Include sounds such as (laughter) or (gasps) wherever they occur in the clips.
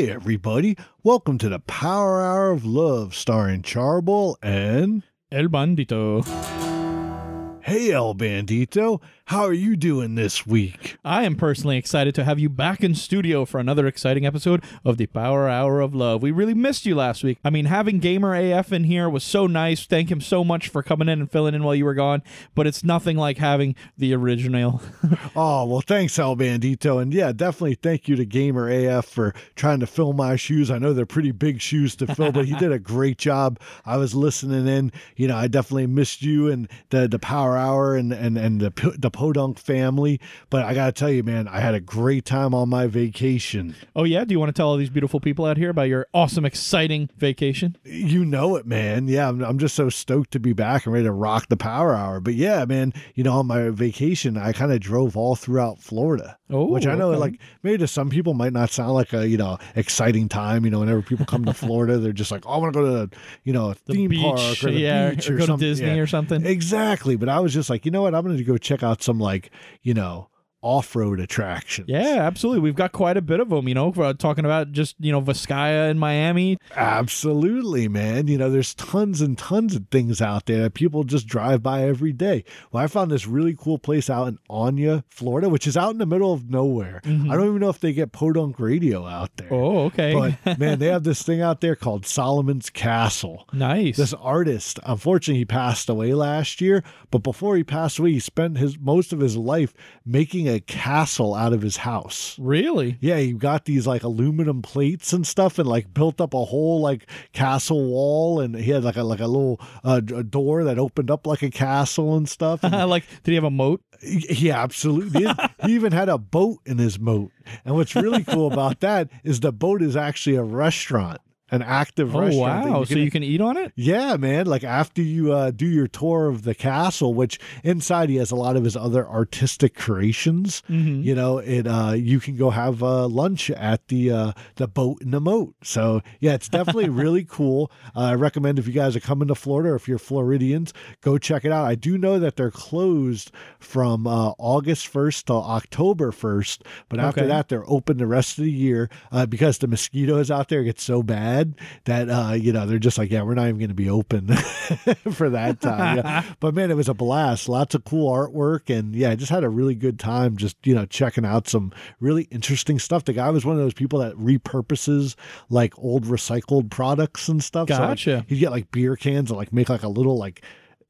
Hey everybody, welcome to the Power Hour of Love, starring Charboil and El Bandito. Hey El Bandito, how are you doing this week? I am personally excited to have you back in studio for another exciting episode of the Power Hour of Love. We really missed you last week. I mean, having Gamer AF in here was so nice. Thank him so much for coming in and filling in while you were gone, but it's nothing like having the original. (laughs) Oh, well, thanks, El Bandito. And yeah, definitely thank you to Gamer AF for trying to fill my shoes. I know they're pretty big shoes to fill, but he did a (laughs) great job. I was listening in. You know, I definitely missed you and the, the Power Hour and, and, and the, the Podunk family. But I got to tell you, man, I had a great time on my vacation. oh, yeah? Do you want to tell all these beautiful people out here about your awesome, exciting vacation? You know it, man. Yeah, I'm, I'm just so stoked to be back and ready to rock the Power Hour. But yeah, man, you know, on my vacation, I kind of drove all throughout Florida. Oh, which I oh, know, okay. like maybe to some people might not sound like a you know exciting time. You know, whenever people come to (laughs) Florida, they're just like, oh, I want to go to the, you know a The theme beach, park or the yeah, beach or or, go to. Disney Yeah. or something. Exactly, but I was just like, you know what? I'm going to go check out some like you know off road attractions. Yeah, absolutely. We've got quite a bit of them, you know, for talking about just, you know, Vizcaya in Miami. Absolutely, man. You know, there's tons and tons of things out there that people just drive by every day. Well, I found this really cool place out in Ona, Florida, which is out in the middle of nowhere. I don't even know if they get podunk radio out there. Mm-hmm. Oh, okay. But (laughs) man, they have this thing out there called Solomon's Castle. nice. This artist, unfortunately, he passed away last year. But before he passed away, he spent his most of his life making a castle out of his house. really? Yeah, he got these like aluminum plates and stuff, and like built up a whole like castle wall, and he had like a like a little uh, a door that opened up like a castle and stuff. (laughs) And like, did he have a moat? he absolutely did. (laughs) he even had a boat in his moat, and what's really cool about that is the boat is actually a restaurant, an active Oh, restaurant. wow. So you can eat on it? yeah, man. Like after you uh, do your tour of the castle, which inside he has a lot of his other artistic creations. Mhm. You know, it uh, you can go have uh, lunch at the uh, the boat in the moat. So yeah, it's definitely (laughs) really cool. Uh, I recommend if you guys are coming to Florida or if you're Floridians, go check it out. I do know that they're closed from uh, August first to October first, but after Okay. that they're open the rest of the year uh, because the mosquitoes out there get so bad that uh, you know they're just like, yeah, we're not even going to be open (laughs) for that time. Yeah. (laughs) But man, it was a blast. Lots of cool artwork, and yeah, I just had a really good time. Just you know, checking out some really interesting stuff. The guy was one of those people that repurposes like old recycled products and stuff. So, like, Gotcha. he'd get like beer cans and like make like a little like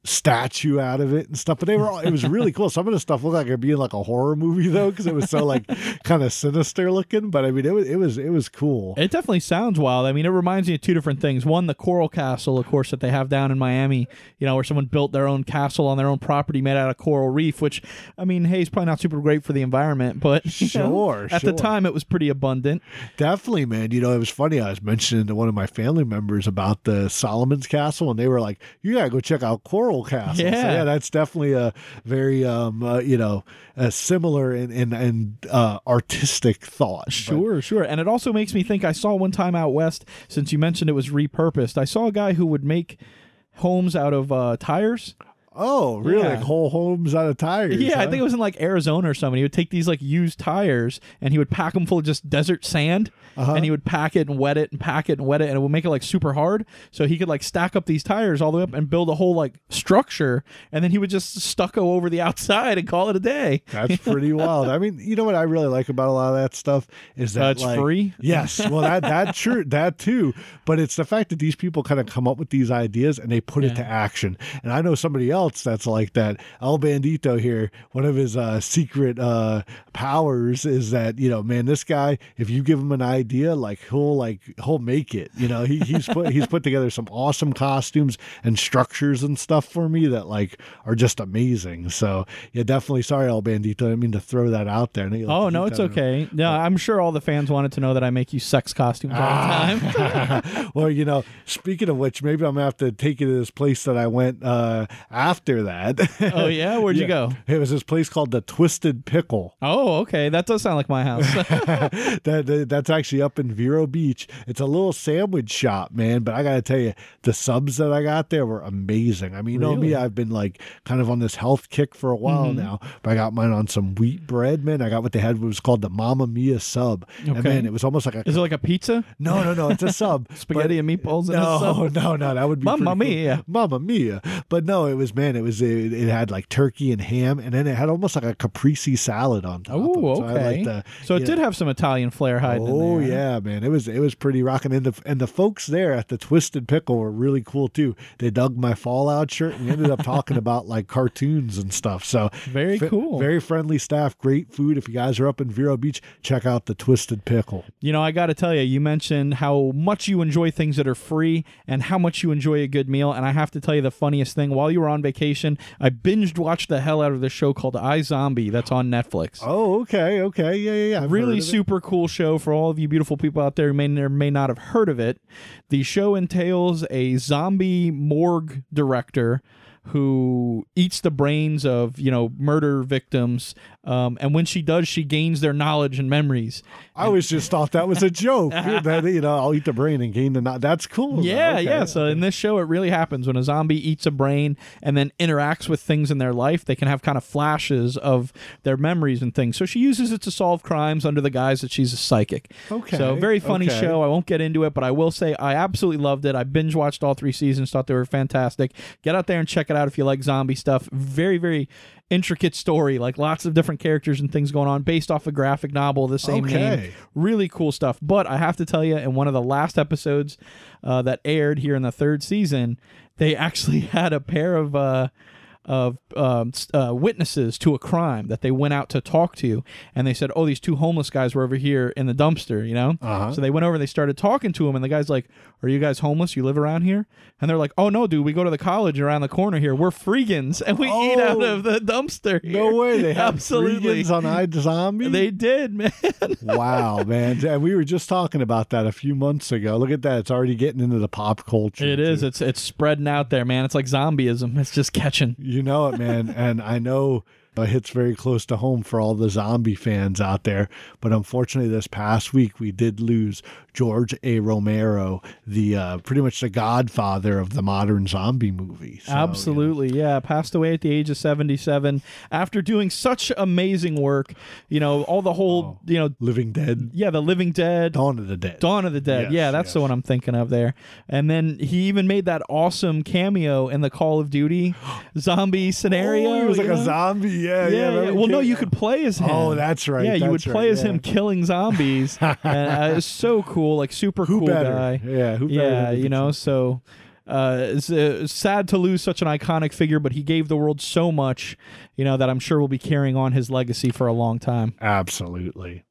statue out of it and stuff. But they were all, it was really cool. Some of the stuff looked like it'd be in like a horror movie though, because it was so like (laughs) kind of sinister looking. But I mean, it was it was it was cool. It definitely sounds wild. I mean, it reminds me of two different things. One, the Coral Castle, of course, that they have down in Miami, you know, where someone built their own castle on their own property made out of coral reef, which, I mean, hey, it's probably not super great for the environment, but you know, Sure, at the time it was pretty abundant. Definitely, man. You know, it was funny. I was mentioning to one of my family members about the Solomon's Castle, and they were like, "You gotta go check out Coral Castle." So, Yeah. yeah, that's definitely a very, um, uh, you know, similar and and, and uh, artistic thought. But- Sure, sure. And it also makes me think I saw one time out west, since you mentioned it was repurposed, I saw a guy who would make homes out of uh, tires. Oh, really? Yeah. Like whole homes out of tires? Yeah, I think it was in like Arizona or something. He would take these like used tires and he would pack them full of just desert sand Uh-huh. and he would pack it and wet it and pack it and wet it and it would make it like super hard. So he could like stack up these tires all the way up and build a whole like structure and then he would just stucco over the (laughs) outside and call it a day. That's pretty (laughs) wild. I mean, you know what I really like about a lot of that stuff is that Uh, it's like- free? Yes, well that that (laughs) true that too. But it's the fact that these people kind of come up with these ideas and they put it to action. And I know somebody else else that's like that. El Bandito here, one of his uh, secret uh, powers is that you know, man, this guy, if you give him an idea, like he'll like he'll make it. You know, he, he's put he's put together some awesome costumes and structures and stuff for me that like are just amazing. So yeah, definitely sorry, El Bandito. I didn't mean to throw that out there. Oh no, it's okay. No, I'm sure all the fans wanted to know that I make you sex costumes all the time. (laughs) well, you know, speaking of which, maybe I'm gonna have to take you to this place that I went uh, after that. oh yeah, where'd you go? It was this place called the Twisted Pickle. Oh, okay, that does sound like my house. (laughs) (laughs) that, that- that's actually up in Vero Beach. It's a little sandwich shop, man. But I gotta tell you, the subs that I got there were amazing. I mean, you know me, I've been like kind of on this health kick for a while Mm-hmm. now. But I got mine on some wheat bread, man. I got what they had what was called the Mama Mia sub, and Okay. man, it was almost like a Is it like a pizza? no, no, no. It's a (laughs) sub. Spaghetti but- and meatballs no, no, no. That would be Mamma cool. mia. Mamma mia. But no, it was man. It was it, it had like turkey and ham, and then it had almost like a caprese salad on top. Oh, So I okay. like the- so it you did know- have some Italian flair hiding Oh in there. yeah, man! It was it was pretty rocking, and the and the folks there at the Twisted Pickle were really cool too. They dug my Fallout shirt and ended up talking (laughs) about like cartoons and stuff. So Very fi- cool. very friendly staff, great food. If you guys are up in Vero Beach, check out the Twisted Pickle. You know, I got to tell you, you mentioned how much you enjoy things that are free and how much you enjoy a good meal. And I have to tell you the funniest thing while you were on vacation, I binged watched the hell out of this show called iZombie that's on Netflix. Oh, okay, okay, yeah, yeah, yeah. I've really it. super cool show for all of you beautiful people out there who may or may not have heard of it. The show entails a zombie morgue director who eats the brains of you know murder victims um, and when she does she gains their knowledge and memories I always just thought that was a joke. (laughs) that you know, I'll eat the brain and gain the knot. That's cool. Yeah, Okay. yeah. So in this show, it really happens when a zombie eats a brain and then interacts with things in their life. They can have kind of flashes of their memories and things. So she uses it to solve crimes under the guise that she's a psychic. Okay, So very funny okay. show. I won't get into it, but I will say I absolutely loved it. I binge watched all three seasons. Thought they were fantastic. Get out there and check it out if you like zombie stuff. Very, very intricate story. Like lots of different characters and things going on, based off a graphic novel of the same name. Really cool stuff. But I have to tell you, in one of the last episodes uh, that aired here in the third season, they (laughs) actually had a pair of. Uh, of um, uh, witnesses to a crime that they went out to talk to, and they said, "Oh, these two homeless guys were over here in the dumpster," you know. Uh-huh. So they went over, and they started talking to him, and the guy's like, "Are you guys homeless? You live around here?" And they're like, "Oh no, dude, we go to the college around the corner here. We're freegans, and we eat out Oh. of the dumpster." No here." way. They have absolutely. on iZombie. They did, man. wow, man. (laughs) And we were just talking about that a few months ago. Look at that. It's already getting into the pop culture. It is. too. It's it's spreading out there, man. It's like zombieism. It's just catching. You know it, man. and I know it hits very close to home for all the zombie fans out there. But unfortunately, this past week, we did lose George A. Romero, the uh, pretty much the godfather of the modern zombie movie. So, you know, Absolutely, yeah. Passed away at the age of seventy-seven after doing such amazing work. You know, all the whole, you know, Living Dead, yeah, the Living Dead, Dawn of the Dead. Dawn of the Dead. Yes, yeah, that's the one I'm thinking of there. And then he even made that awesome cameo in the Call of Duty (gasps) zombie scenario. Oh, he was like you a zombie. Yeah, yeah. Yeah, yeah. Well, no, you could play as him. Oh, that's right, Yeah, you would play right, as him killing zombies. (laughs) and uh, it's so cool, like super Who cool better? guy. Yeah, who better Yeah, you know, so uh, it's uh, sad to lose such an iconic figure, but he gave the world so much, you know, that I'm sure will be carrying on his legacy for a long time. Absolutely.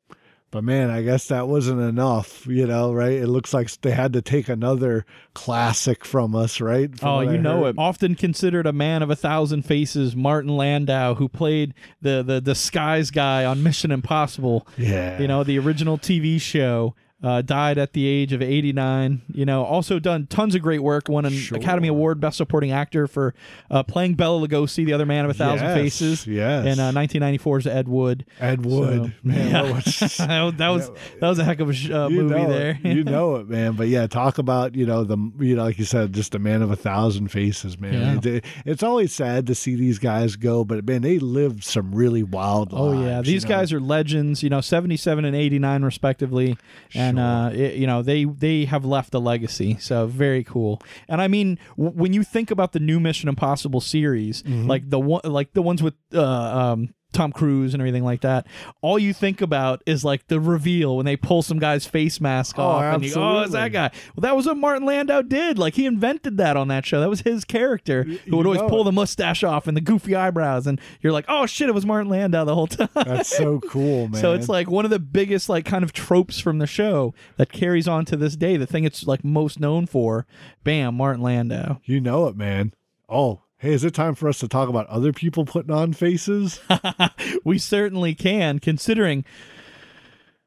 But man, I guess that wasn't enough, you know, right? It looks like they had to take another classic from us, right? From Oh, what I you know heard. it. Often considered a man of a thousand faces, Martin Landau, who played the the disguise guy on Mission Impossible. Yeah. You know, the original TV show. Uh, died at the age of 89. You know, also done tons of great work. Won an Sure. Academy Award Best Supporting Actor for uh, playing Bela Lugosi, the other man of a thousand Yes, faces, yes. in uh, 1994's Ed Wood. Ed Wood. So, man, yeah. what (laughs) was- that was (laughs) that was a heck of a sh- uh, movie there. It. you (laughs) know it, man. But yeah, talk about you know the you know like you said, just a man of a thousand faces, man. Yeah. It- it's always sad to see these guys go, but man, they lived some really wild. Lives. Oh yeah, these guys are legends. You know, seventy-seven and eighty-nine respectively, and Sure. uh, it- you know they they have left a legacy. So very cool. And I mean, w- when you think about the new Mission Impossible series, Mm-hmm. like the one, like the ones with uh, um, Tom Cruise and everything like that. All you think about is like the reveal when they pull some guy's face mask Oh, off and you go, "Oh, it's that guy." Well, that was what Martin Landau did. Like he invented that on that show. That was his character who would always pull it. the mustache off and the goofy eyebrows, and you're like, "Oh shit, it was Martin Landau the whole (laughs) time." That's so cool, man. So it's like one of the biggest like kind of tropes from the show that carries on to this day. The thing it's like most known for, bam, Martin Landau. you know it, man. Oh, hey, is it time for us to talk about other people putting on faces? (laughs) we certainly can, considering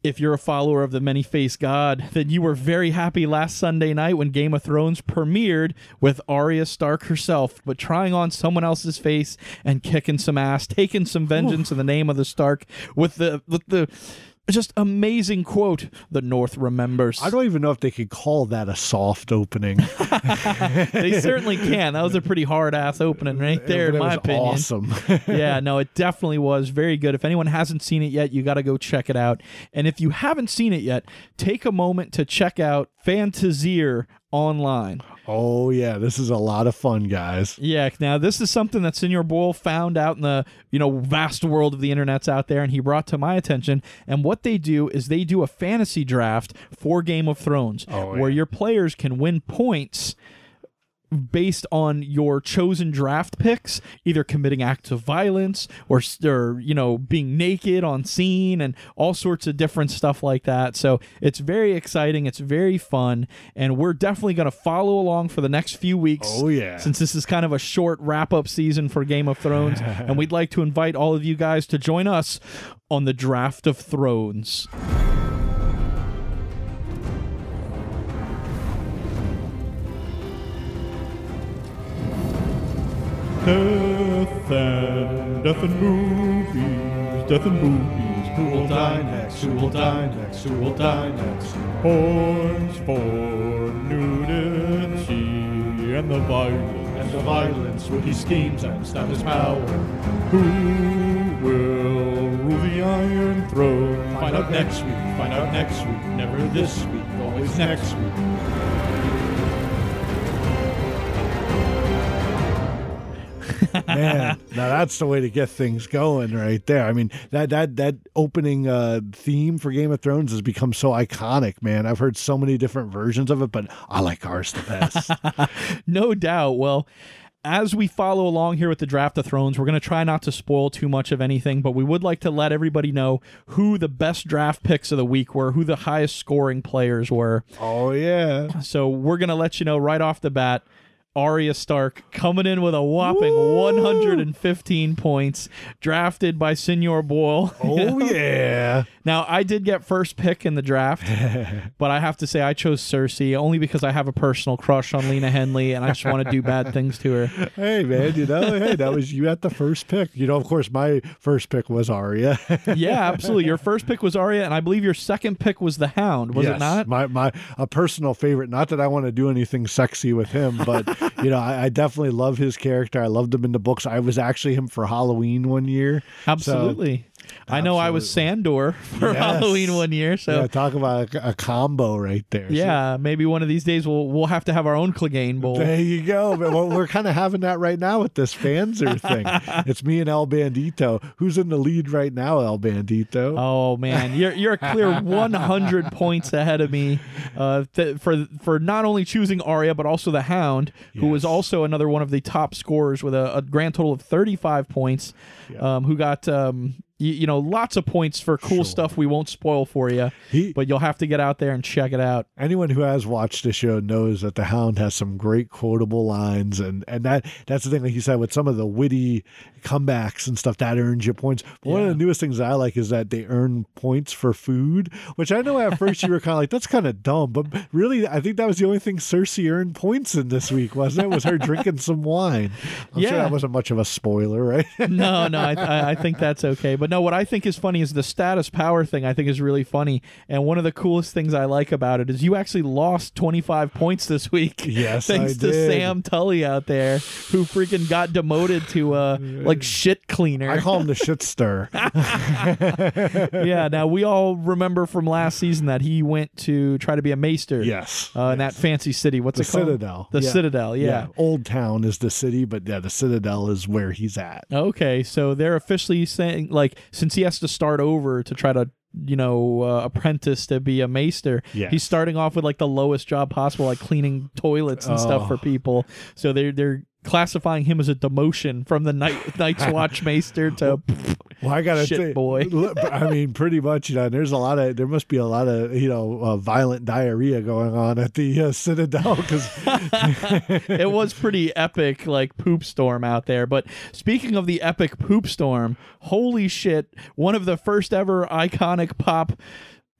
if you're a follower of the many faced God, then you were very happy last Sunday night when Game of Thrones premiered with Arya Stark herself, but trying on someone else's face and kicking some ass, taking some vengeance in the name of the Stark with the with the just amazing quote, the North remembers. I don't even know if they could call that a soft opening. (laughs) they certainly can. That was a pretty hard ass opening right there, in my was opinion. Awesome. (laughs) yeah, (laughs) no, it definitely was very good. If anyone hasn't seen it yet, you got to go check it out. And if you haven't seen it yet, take a moment to check out Fantaseer online. oh yeah, this is a lot of fun, guys. Yeah, now this is something that Senor Boyle found out in the you know vast world of the internet's out there, and he brought to my attention. And what they do is they do a fantasy draft for Game of Thrones, Oh, where yeah. your players can win points based on your chosen draft picks, either committing acts of violence or, or you know being naked on scene and all sorts of different stuff like that. So it's very exciting. It's very fun, and we're definitely going to follow along for the next few weeks. Oh, yeah. since this is kind of a short wrap up season for Game of Thrones, (laughs) and we'd like to invite all of you guys to join us on the Draft of Thrones. Death and death and movies, death and movies. Who will die next? Who will die next? Who will die next? Horns for nudity and the violence. And the violence, witty schemes, and stab his power. Who will rule the Iron Throne? Find out next week. Find out next week. Never this week. Always next week. (laughs) Man, now that's the way to get things going right there. I mean, that that that opening uh, theme for Game of Thrones has become so iconic, man. I've heard so many different versions of it, but I like ours the best. (laughs) No doubt. Well, as we follow along here with the Draft of Thrones, we're going to try not to spoil too much of anything, but we would like to let everybody know who the best draft picks of the week were, who the highest scoring players were. oh yeah. So we're going to let you know right off the bat. Arya Stark coming in with a whopping 115 points, drafted by Senor Boyle. Oh (laughs) yeah. Now, I did get first pick in the draft, (laughs) but I have to say I chose Cersei only because I have a personal crush on Lena Henley and I just want to do bad (laughs) things to her. Hey man, you know, hey, that was you at the first pick. You know, of course, my first pick was Arya. Yeah, absolutely. Your first pick was Arya, and I believe your second pick was the Hound, was yes, it not? My my a personal favorite. Not that I want to do anything sexy with him, but you know, I, I definitely love his character. I loved him in the books. I was actually him for Halloween one year. So, Absolutely. I know I was Sandor (laughs) for Yes. Halloween one year, so yeah, talk about a, a combo right there. So yeah, maybe one of these days we'll we'll have to have our own Clegane Bowl. there you go. But well, we're kind of having that right now with this Fanzer thing. (laughs) it's me and El Bandito. Who's in the lead right now, El Bandito? Oh man, you're you're a clear 100 (laughs) points ahead of me uh, th- for for not only choosing Arya but also the Hound, who was also another one of the top scorers with a, a grand total of 35 points. Um, who got um, you, you know lots of points for cool Sure. stuff we won't spoil for you, He- but you'll have to get out there and check it out. anyone who has watched the show knows that the Hound has some great quotable lines, and and that that's the thing, like you said, with some of the witty comebacks and stuff that earns you points. But one of the newest things I like is that they earn points for food, which I know at first you were kind of like, that's kind of dumb, but really, I think that was the only thing Cersei earned points in this week, wasn't it? Was her drinking some wine? I'm sure Yeah. that wasn't much of a spoiler, right? no, no, I, I, I think that's okay. But no, what I think is funny is the status power thing. I think is really funny, and one of the coolest things I like about it is you actually lost 25 points this week. Yes, (laughs) thanks to. Sam Tully out there, who freaking got demoted to uh like shit cleaner. I call him the shit stir. (laughs) yeah. Now we all remember from last season that he went to try to be a maester. yes. Uh, in that fancy city. What's the it called? The Citadel. The Yeah. Citadel. Yeah. Old Town is the city, but yeah, the Citadel is where he's at. Okay, so they're officially saying like since he has to start over to try to you know uh, apprentice to be a maester, Yes. he's starting off with like the lowest job possible, like cleaning toilets and stuff Oh. for people. So they're they're classifying him as a demotion from the night (laughs) Night's Watch maester to Well, I gotta Shit, say, boy. I mean, pretty much. You know, there's a lot of there must be a lot of you know uh, violent diarrhea going on at the uh, Citadel because (laughs) (laughs) it was pretty epic like poop storm out there but speaking of the epic poop storm holy shit one of the first ever iconic pop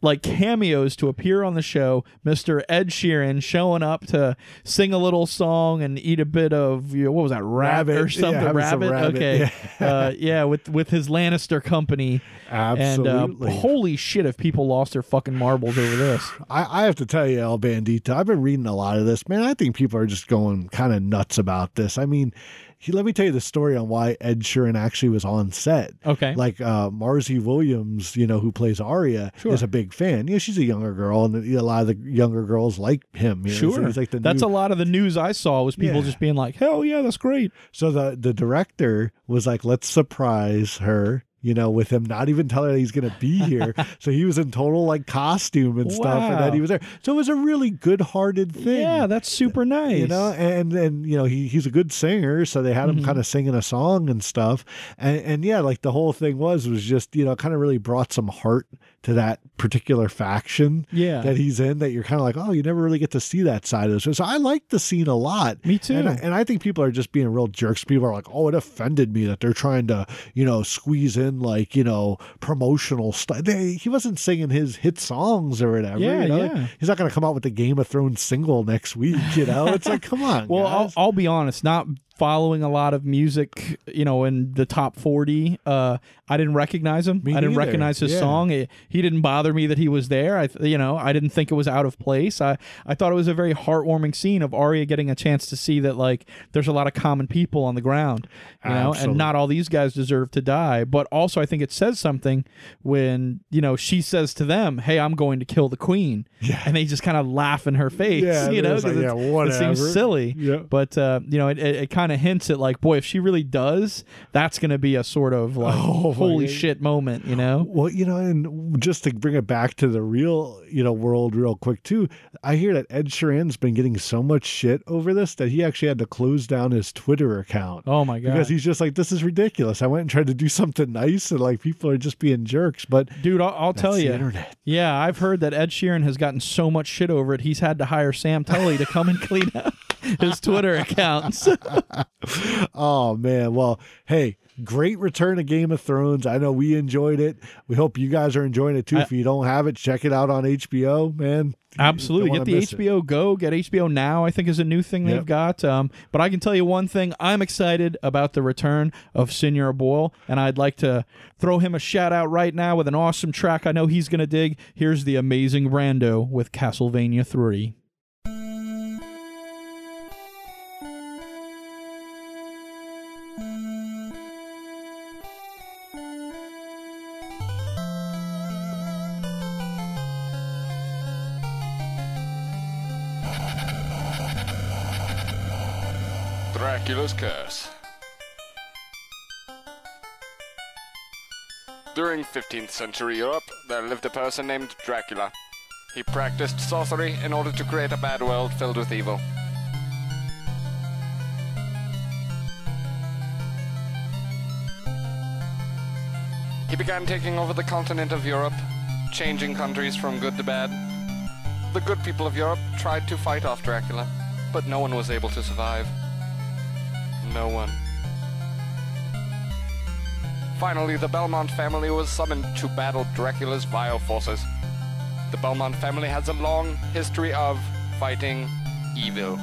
like cameos to appear on the show mr ed sheeran showing up to sing a little song and eat a bit of you know, what was that rabbit, or Rabbit. Yeah, something some rabbit? rabbit, okay uh, yeah with with his lannister company absolutely. and uh, holy shit if people lost their fucking marbles over this (sighs) I, I have to tell you, El Bandito, I've been reading a lot of this. Man, I think people are just going kind of nuts about this. I mean, he, let me tell you the story on why Ed Sheeran actually was on set. okay Like uh, Maisie Williams, you know, who plays Arya, Sure. is a big fan. You know, she's a younger girl, and a lot of the younger girls like him. You know, Sure, he's like the that's new, a lot of the news I saw was people Yeah. just being like, "Hell yeah, that's great." So the the director was like, let's surprise her. You know, with him not even telling her he's going to be here. (laughs) so he was in total like costume and stuff, and Wow. then he was there. So it was a really good-hearted thing. Yeah, that's super nice. You know, and and you know he he's a good singer, so they had him Mhm. kind of singing a song and stuff, and and yeah, like the whole thing was was just you know kind of really brought some heart to that particular faction yeah, that he's in. That you're kind of like, oh, you never really get to see that side of this. So I like the scene a lot. me too. And I, and I think people are just being real jerks. People are like, "Oh, it offended me that they're trying to, you know, squeeze in like, you know, promotional stuff." He wasn't singing his hit songs or whatever. Yeah, you know? yeah. He's not going to come out with the Game of Thrones single next week. You know, it's like, come on. (laughs) well, I'll. I'll be honest, not following a lot of music, you know, in the top 40, uh, I didn't recognize him. Me I didn't neither. recognize his Yeah. song. It, he didn't bother me that he was there. I, you know, I didn't think it was out of place. I, I thought it was a very heartwarming scene of Arya getting a chance to see that, like, there's a lot of common people on the ground, you know, and not all these guys deserve to die. But also, I think it says something when, you know, she says to them, Hey, I'm going to kill the queen. Yeah. And they just kind of laugh in her face, Yeah, (laughs) you know, like, yeah, it seems silly. Yeah. But uh, you know, it, it, it kind of hints at like, boy, if she really does, that's going to be a sort of like, (laughs) Oh, holy God. shit moment, you know? Well, you know, and just to bring it back to the real, you know, world real quick too, I hear that Ed Sheeran's been getting so much shit over this that he actually had to close down his Twitter account. Oh my god, Because he's just like, this is ridiculous. I went and tried to do something nice, and like people are just being jerks. But dude, I'll, I'll tell you. internet. Yeah, I've heard that Ed Sheeran has gotten so much shit over it. He's had to hire Sam Tully to come and clean up (laughs) his Twitter accounts. (laughs) (laughs) Oh man, well, hey, great return of Game of Thrones. I know we enjoyed it. We hope you guys are enjoying it too. I- if you don't have it, check it out on HBO, man. Absolutely. Get the miss it. HBO Go. Get HBO Now, I think is a new thing they've got. Um, but I can tell you one thing. I'm excited about the return of Senor Boyle, and I'd like to throw him a shout out right now with an awesome track I know he's going to dig. Here's the amazing Brando with Castlevania 3. Curse. During 15th century Europe, there lived a person named Dracula. He practiced sorcery in order to create a bad world filled with evil. He began taking over the continent of Europe, changing countries from good to bad. The good people of Europe tried to fight off Dracula, but no one was able to survive. No one. Finally, the Belmont family was summoned to battle Dracula's vile forces. The Belmont family has a long history of fighting evil.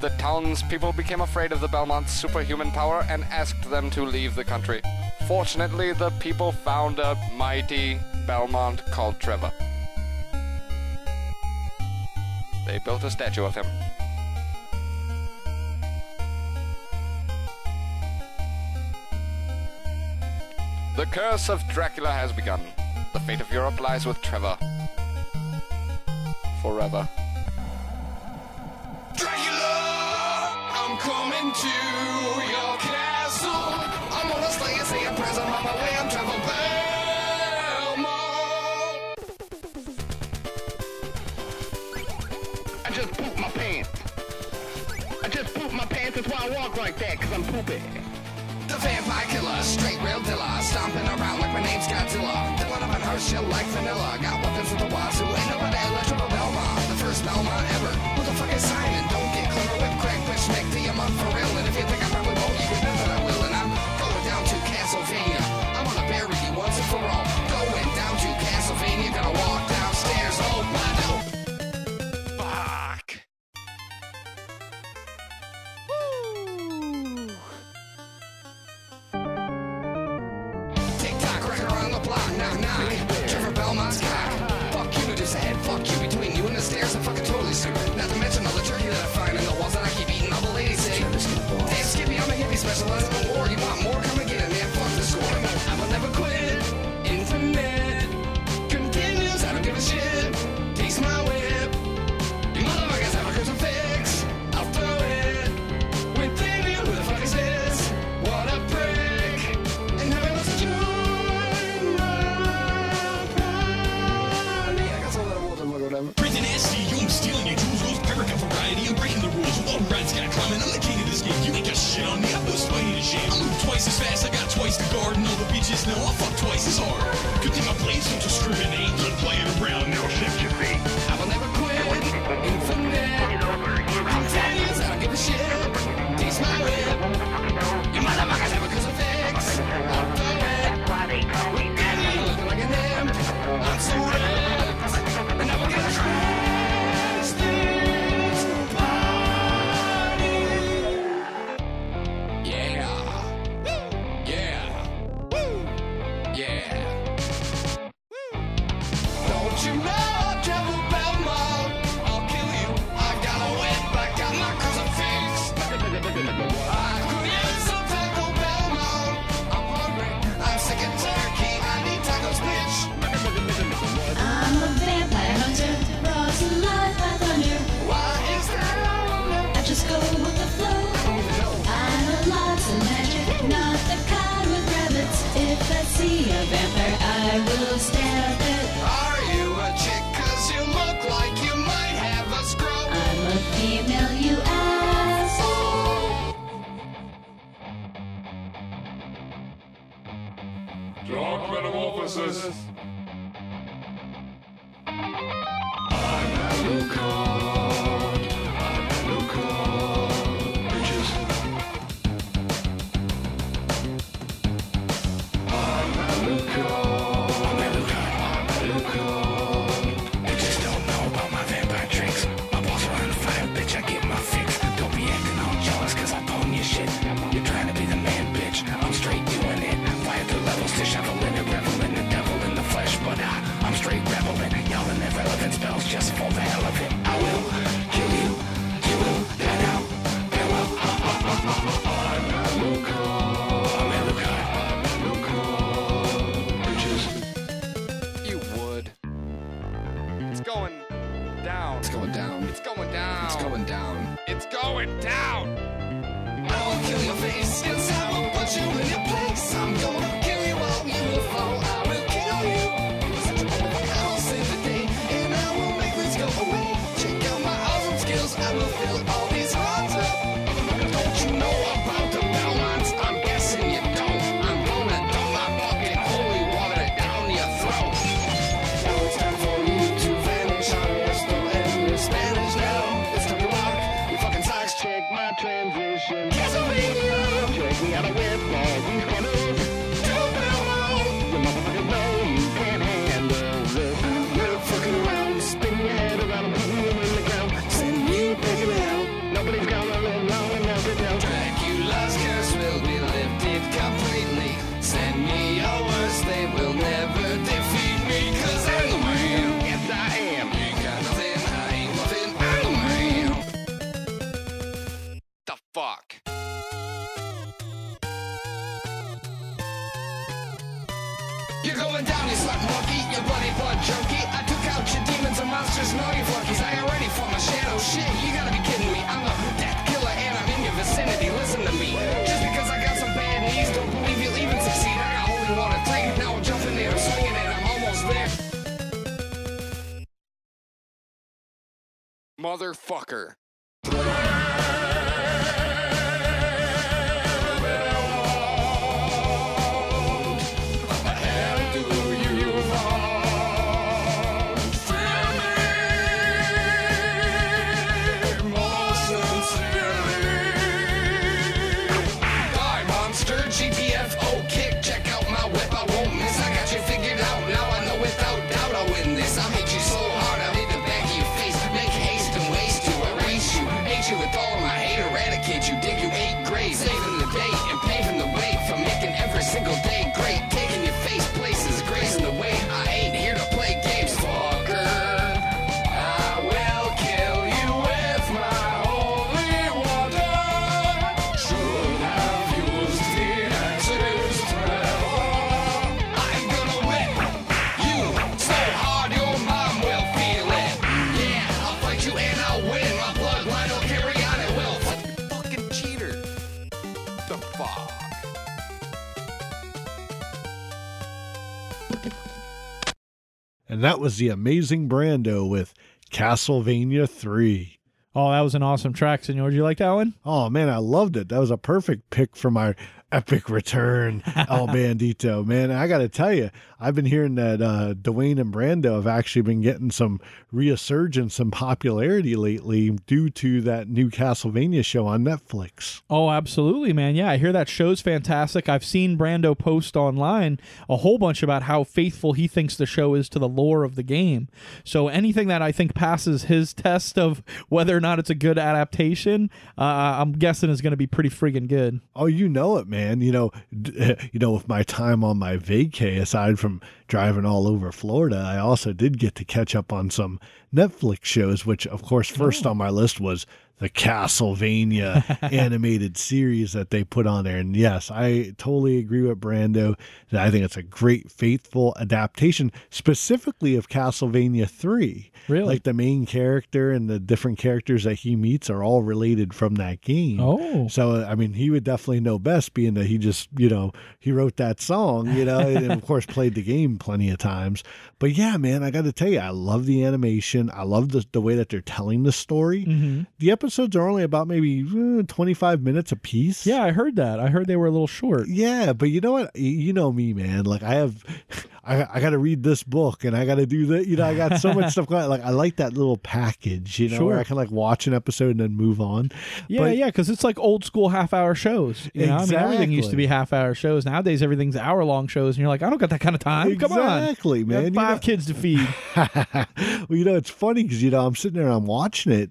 The townspeople became afraid of the Belmont's superhuman power and asked them to leave the country. Fortunately, the people found a mighty Belmont called Trevor. They built a statue of him. The curse of Dracula has begun. The fate of Europe lies with Trevor. Forever. Dracula, I'm coming to you. poop my pants, that's why I walk like that, cause I'm pooping. The vampire killer, straight real dilla, stomping around like my name's Godzilla. Filling up on her shit like vanilla, got weapons of the wazoo You're going down, you slut monkey, you bloody blood junkie. I took out your demons and monsters and you flunkies. I already ready for my shadow shit. You gotta be kidding me. I'm a death killer and I'm in your vicinity. Listen to me. Just because I got some bad knees, don't believe you'll even succeed. I got holy water three. Now I'm jumping in, I'm swinging and I'm almost there. Motherfucker. And that was the amazing Brando with Castlevania 3. Oh, that was an awesome track, Senor. Did you like that one? Oh man, I loved it. That was a perfect pick for my epic return, El (laughs) Bandito. Man, I got to tell you, I've been hearing that uh, Dwayne and Brando have actually been getting some resurgence, some popularity lately due to that new Castlevania show on Netflix. Oh, absolutely, man. Yeah, I hear that show's fantastic. I've seen Brando post online a whole bunch about how faithful he thinks the show is to the lore of the game. So anything that I think passes his (laughs) test of whether or not it's a good adaptation, uh, I'm guessing is going to be pretty friggin' good. Oh, you know it, man. And you know, (laughs) you know, with my time on my vacay, aside from driving all over Florida, I also did get to catch up on some Netflix shows. Which, of course, first oh. on my list was the Castlevania (laughs) animated series that they put on there. And yes, I totally agree with Brando that I think it's a great, faithful adaptation, specifically of Castlevania Three. Really? like the main character and the different characters that he meets are all related from that game. Oh. So I mean, he would definitely know best, being that he just you know he wrote that song, you know, and of course played the game plenty of times. But yeah, man, I got to tell you, I love the animation. I love the the way that they're telling the story. Mm-hmm. The episodes are only about maybe uh, twenty five minutes a piece. Yeah, I heard that. I heard they were a little short. Yeah, but you know what? You know me, man. Like I have, (laughs) I, I got to read this book and I got to do that. You know, I got so much (laughs) stuff going. Like I like that little package. You know, where I can like watch an episode and then move on. Yeah, But- yeah, because it's like old school half hour shows. You know, I mean, everything used to be half hour shows. Nowadays, everything's hour long shows, and you're like, I don't got that kind of time. Come on, Exactly, man. have You five know- kids to feed. (laughs) well, you know, it's funny because you know I'm sitting there and I'm watching it,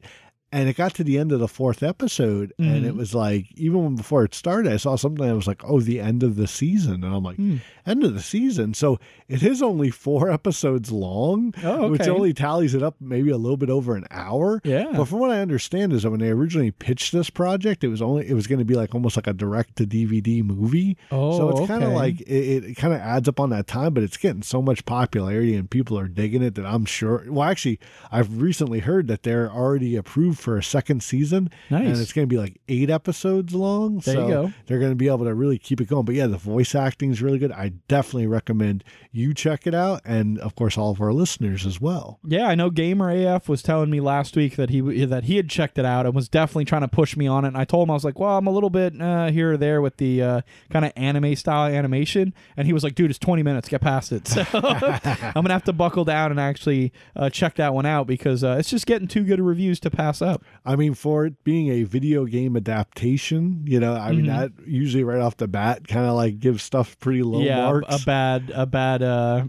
and it got to the end of the fourth episode, and Mhm. it was like even when before it started, I saw something that was like, "Oh, the end of the season," and I'm like, Hmm. "End of the season." So it is only four (laughs) episodes long, Oh, which only tallies it up maybe a little bit over an hour. Yeah. But from what I understand is that when they originally pitched this project, it was only it was going to be like almost like a direct to DVD movie. Oh, so it's kind of like it, it kind of adds up on that time, but it's getting so much popularity and people are digging it that I'm sure. Well, actually, I've recently heard that they're already approved for a second season, Nice. and it's going to be like eight episodes long. There so you go. They're going to be able to really keep it going. But yeah, the voice acting is really good. I definitely recommend you check it out, and of course, all of our listeners as well. Yeah, I know Gamer AF was telling me last week that he that he had checked it out and was definitely trying to push me on it. And I told him I was like, "Well, I'm a little bit uh, here or there with the uh, kind of anime style animation." And he was like, "Dude, it's 20 minutes. Get past it." (laughs) So (laughs) I'm gonna have to buckle down and actually uh, check that one out because uh, it's just getting too good of reviews to pass up. I mean, for it being a video game adaptation, you know, I mean, Mhm. that usually right off the bat kind of like gives stuff pretty low yeah, marks. a bad a bad uh,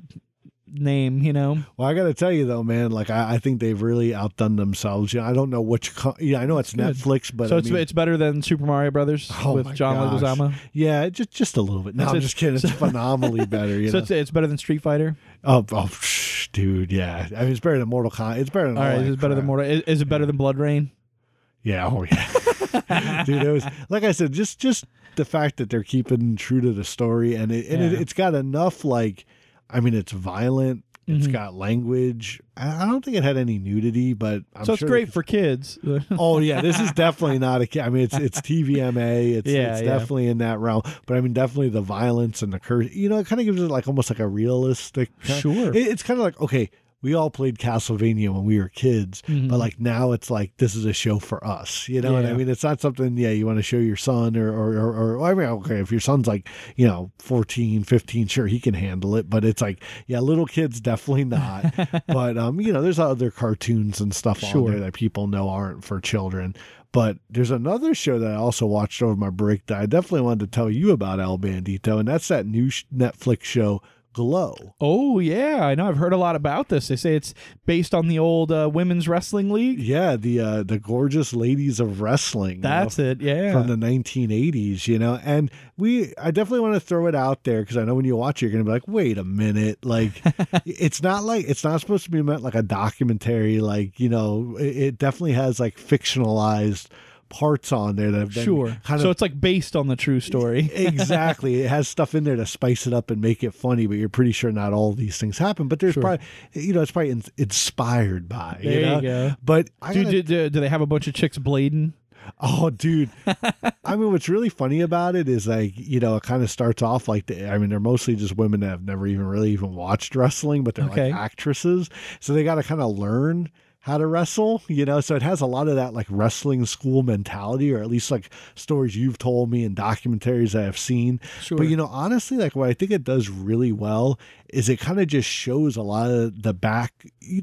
name, you know. well, I got to tell you though, man, like I, I think they've really outdone themselves. You know, I don't know which, co- yeah, I know it's. Netflix, but so I it's mean, it's better than Super Mario Brothers Oh with John gosh. Leguizamo. yeah, just just a little bit. No, I'm just kidding. It's (laughs) phenomenally better. You So know? it's it's better than Street Fighter. oh, oh, psh, dude, yeah. I mean, it's better than Mortal Kombat. It's better than All right, that is it better than. Mortal? Is, is it better than BloodRayne? Yeah, oh yeah, (laughs) dude. It was like I said, just just the fact that they're keeping true to the story, and it and it, Yeah. it's got enough like, I mean, it's violent. It's Mhm. got language. I don't think it had any nudity, but I'm so it's sure great they- for kids. (laughs) Oh yeah, this is definitely not a. ki- I mean, it's it's (laughs) TVMA. It's Yeah, it's yeah. definitely in that realm. But I mean, definitely the violence and the curse. You know, it kind of gives it like almost like a realistic. Sure. It- it's kind of like okay, we all played Castlevania when we were kids, but like now it's like this is a show for us. You know what I mean? It's not something yeah you want to show your son or or, or or I mean okay if your son's like you know 14, 15, sure he can handle it, but it's like yeah little kids definitely not. (laughs) but um you know there's other cartoons and stuff on there that people know aren't for children. But there's another show that I also watched over my break that I definitely wanted to tell you about, El Bandito, and that's that new Netflix show, Glow. Oh yeah, I know. I've heard a lot about this. They say it's based on the old uh, women's wrestling league. Yeah, the uh, the gorgeous ladies of wrestling. you know, That's it. Yeah. From the 1980s, you know, and we, I definitely want to throw it out there because I know when you watch it, you're gonna be like, wait a minute, like, (laughs) it's not like it's not supposed to be meant like a documentary, like you know, it, it definitely has like fictionalized parts on there that have been sure. kind so it's like based on the true story. (laughs) exactly. It has stuff in there to spice it up and make it funny, but you're pretty sure not all these things happen. But there's Sure. probably, you know, it's probably in, inspired by. There you know? go. But I do, gotta- do, do, do they have a bunch of chicks blading? Oh, dude. (laughs) I mean, what's really funny about it is like, you know, it kind of starts off like, the, I mean, they're mostly just women that have never even really even watched wrestling, but they're Okay. like actresses. So they got to kind of learn how to wrestle, you know? So it has a lot of that like wrestling school mentality, or at least like stories you've told me and documentaries I have seen. Sure. But, you know, honestly, like what I think it does really well is it kind of just shows a lot of the back,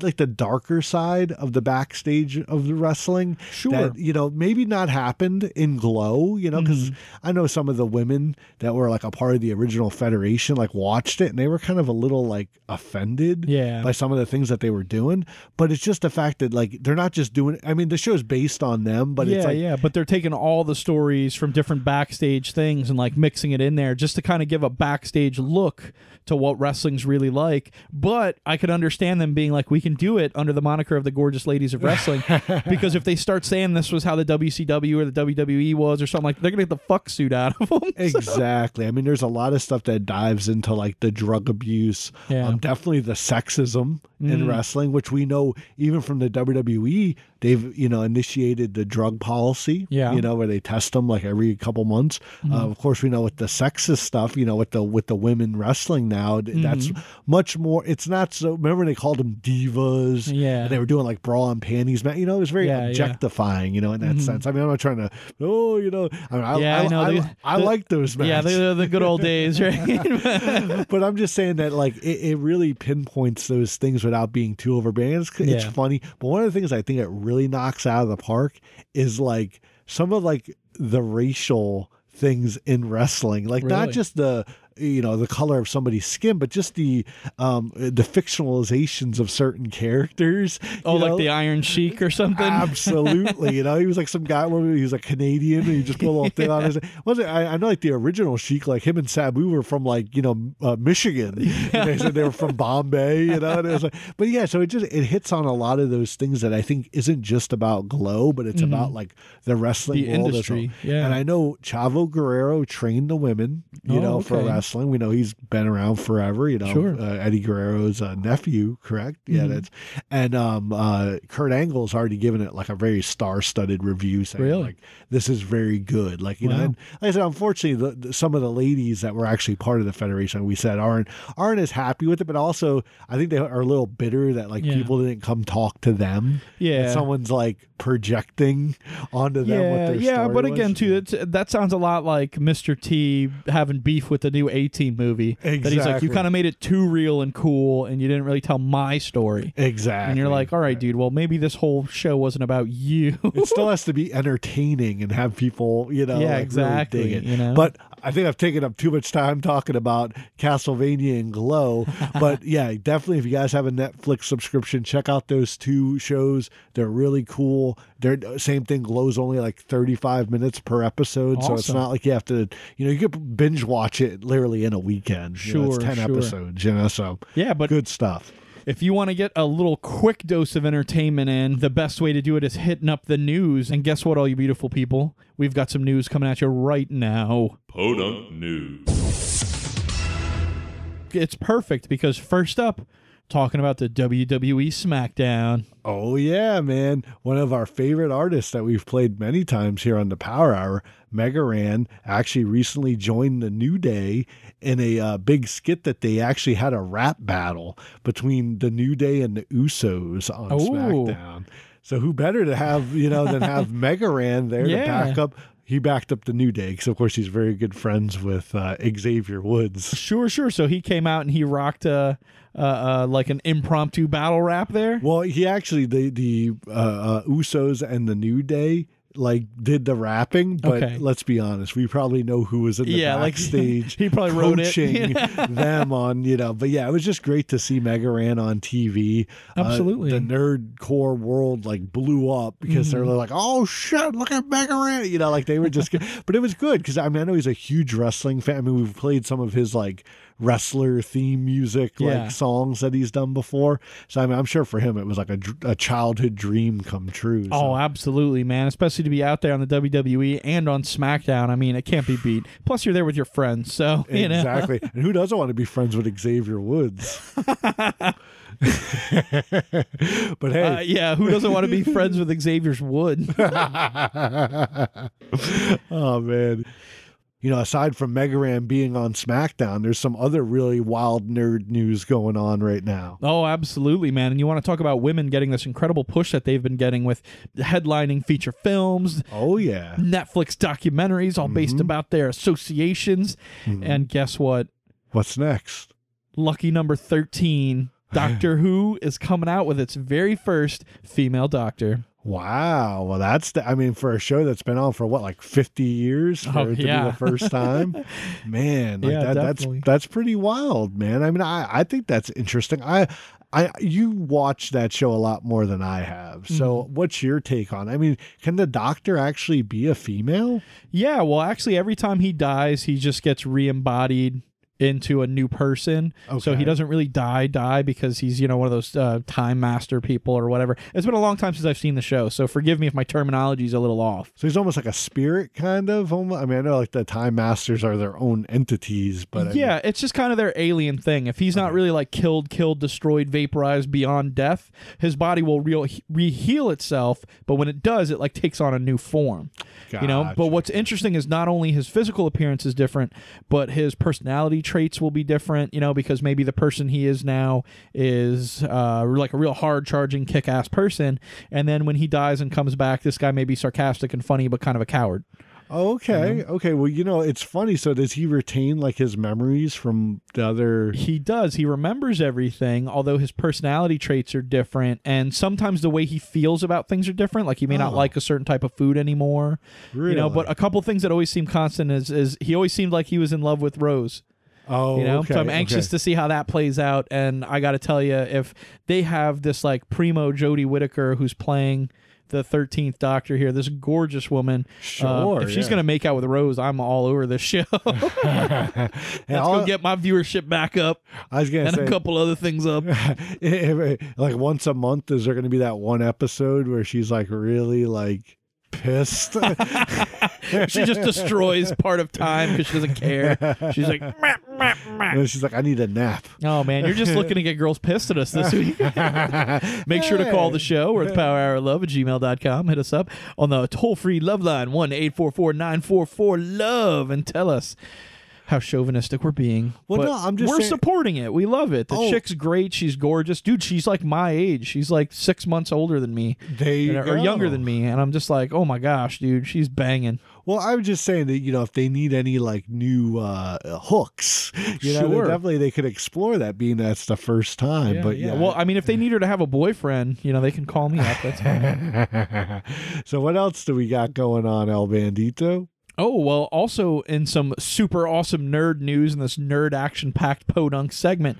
like the darker side of the backstage of the wrestling Sure. that you know maybe not happened in glow you know because Mm-hmm. i know some of the women that were like a part of the original federation like watched it and they were kind of a little like offended Yeah. by some of the things that they were doing but it's just the fact that like they're not just doing i mean the show's based on them but yeah, it's like yeah, but they're taking all the stories from different backstage things and like mixing it in there just to kind of give a backstage look to what wrestling's really like. But I could understand them being like, we can do it under the moniker of the gorgeous ladies of wrestling, (laughs) because if they start saying this was how the WCW or the WWE was or something like, they're gonna get the fuck suit out of them. (laughs) Exactly. I mean, there's a lot of stuff that dives into like the drug abuse, Yeah. um, definitely the sexism in Mm. wrestling, which we know even from the WWE, they've you know initiated the drug policy. Yeah. Mm-hmm. you know where they test them like every couple months. Uh, of course, we know with the sexist stuff, you know, with the with the women wrestling now, that's Mm-hmm. much more. It's not so. Remember they called them divas. Yeah. and they were doing like bra and panties. You know, it was very Yeah, yeah. objectifying. You know, in that sense. I mean, I'm not trying to. Oh, you know, I mean, I, Yeah, I, I know. I, The- I the- like those matches. yeah, they're the good old days, (laughs) right? but I'm just saying that like it, it really pinpoints those things without being too overbearing. It's, it's funny, but one of the things I think it really knocks out of the park is like some of like the racial things in wrestling, like not just the you know the color of somebody's skin, but just the um the fictionalizations of certain characters. oh, like know? the Iron Sheik or something. Absolutely, you know, he was like some guy. Well, he was a Canadian, and he just put a little thing on his. (laughs) Was it? I, I know, like the original Sheik, like him and Sabu were from like you know uh, Michigan. (laughs) And they said they were from Bombay, you know. And it was like, but yeah, so it just it hits on a lot of those things that I think isn't just about Glow, but it's about like the wrestling Mm-hmm. The world industry, yeah. And I know Chavo Guerrero trained the women, you Oh, know, for okay. Wrestling. We know he's been around forever. You know, Sure. Mm-hmm. uh, Eddie Guerrero's uh, nephew, correct? Yeah, that's and um, uh, Kurt Angle's already given it like a very star-studded review, saying Really? like this is very good. Like you know, and like I said, unfortunately, the, the, some of the ladies that were actually part of the federation, we said aren't aren't as happy with it, but also I think they are a little bitter that like Yeah. people didn't come talk to them. Yeah. And someone's like projecting onto them Yeah, yeah, but was. again, too, that sounds a lot like Mr. T having beef with the new A Team movie. That he's like, you kind of made it too real and cool, and you didn't really tell my story. exactly, And you're like, all right, dude, well, maybe this whole show wasn't about you. it still (laughs) has to be entertaining and have people, you know, Yeah, like, really exactly, it. you know? But I think I've taken up too much time talking about Castlevania and Glow. but (laughs) yeah, definitely, if you guys have a Netflix subscription, check out those two shows. They're really cool. They're uh, same thing. Glow's only like 35 minutes per episode, so it's not like you have to, you know, you could binge watch it literally in a weekend. You know, it's Sure, 10 sure. episodes, you know, so yeah, but good stuff. If you want to get a little quick dose of entertainment in, the best way to do it is hitting up the news. And guess what, all you beautiful people? We've got some news coming at you right now. Podunk News. it's perfect because first up, talking about the WWE SmackDown. Oh yeah, man! One of our favorite artists that we've played many times here on the Power Hour, Mega Ran, actually recently joined the New Day in a uh, big skit that they actually had a rap battle between the New Day and the Usos on Oh. SmackDown. So who better to have you know than have (laughs) Mega Ran there Yeah. to back up? He backed up the New Day because, of course, he's very good friends with uh, Xavier Woods. Sure, sure. So he came out and he rocked uh, uh, uh, like an impromptu battle rap there. Well, he actually the the uh, uh, Usos and the New Day like did the rapping, but Okay. let's be honest, we probably know who was in the Yeah, like, backstage. (laughs) he probably wrote it. coaching (laughs) them on you know. But yeah, it was just great to see Mega Ran on TV. Uh, Absolutely. the nerd core world like blew up because Mm-hmm. they're like, oh shit, look at Mega Ran. You know, like they were just. (laughs) but it was good because I mean I know he's a huge wrestling fan. I mean we've played some of his like wrestler theme music Yeah. like songs that he's done before. So I mean, I'm sure for him it was like a, a childhood dream come true. So. Oh, absolutely, man. Especially to be out there on the WWE and on SmackDown. I mean, it can't be beat. Plus, you're there with your friends, so (laughs) you know. exactly. and who doesn't want to be friends with Xavier Woods? (laughs) but hey, Uh, yeah, who doesn't want to be friends with Xavier's Wood? (laughs) oh man. You know, aside from Mega Ran being on SmackDown, there's some other really wild nerd news going on right now. Oh, absolutely, man. And you want to talk about women getting this incredible push that they've been getting with headlining feature films, Oh yeah. Netflix documentaries, all based mm-hmm. about their associations. Mm-hmm. And guess what? What's next? Lucky number 13, (sighs) Doctor Who is coming out with its very first female doctor. Wow. Well, that's the, I mean, for a show that's been on for what, like 50 years for Oh, it to yeah. be the first (laughs) time, man, like Yeah, that, that's, that's pretty wild, man. I mean, I, I think that's interesting. I, I, you watch that show a lot more than I have. So Mm-hmm. what's your take on. I mean, can the doctor actually be a female? Yeah, well, actually, every time he dies, he just gets re-embodied into a new person. So he doesn't really die, die because he's you know one of those uh, time master people or whatever. It's been a long time since I've seen the show, so forgive me if my terminology is a little off. So he's almost like a spirit kind of. I mean, I know like the time masters are their own entities, but I mean- yeah, it's just kind of their alien thing. If he's not really like killed, killed, destroyed, vaporized beyond death, his body will re- re-heal itself. But when it does, it like takes on a new form. You know. But what's interesting is not only his physical appearance is different, but his personality traits will be different. You know, because maybe the person he is now is uh, like a real hard charging, kick ass person, and then when he dies and comes back, this guy may be sarcastic and funny, but kind of a coward. Oh, okay. Okay. Well, you know, it's funny. So does he retain like his memories from the other? He does. He remembers everything, although his personality traits are different. And sometimes the way he feels about things are different. Like he may not Oh. like a certain type of food anymore. Really? You know, but a couple things that always seem constant is, is he always seemed like he was in love with Rose. Oh, You know, okay, so I'm anxious okay. to see how that plays out. And I got to tell you, if they have this like primo Jodie Whittaker who's playing the 13th Doctor here, this gorgeous woman, uh, Sure, if she's yeah. to make out with Rose, I'm all over this show. (laughs) (laughs) Let's go get my viewership back up I was gonna and say, a couple other things up. (laughs) if- like once a month, is there going to be that one episode where she's like really like pissed? she just destroys part of time because she doesn't care. She's like. And she's like, I need a nap. oh man, you're just looking to get girls pissed at us this week. (laughs) Make sure to call the show or it's power hour love at gmail.com. Hit us up on the toll free love line 1 844 944 love and tell us how chauvinistic we're being. Well, But no, I'm just we're saying- supporting it. We love it. The Oh. chick's great. She's gorgeous, dude. She's like my age. She's like six months older than me, they or go. younger than me, and I'm just like, oh my gosh, dude, she's banging. Well, I was just saying that you know if they need any like new uh hooks, you know, they definitely they could explore that, being that's the first time. but yeah, Well, I mean, if they need her to have a boyfriend, you know, they can call me up. That's fine. (laughs) so what else do we got going on, El Bandito? oh, well, also in some super awesome nerd news in this nerd action packed podunk segment,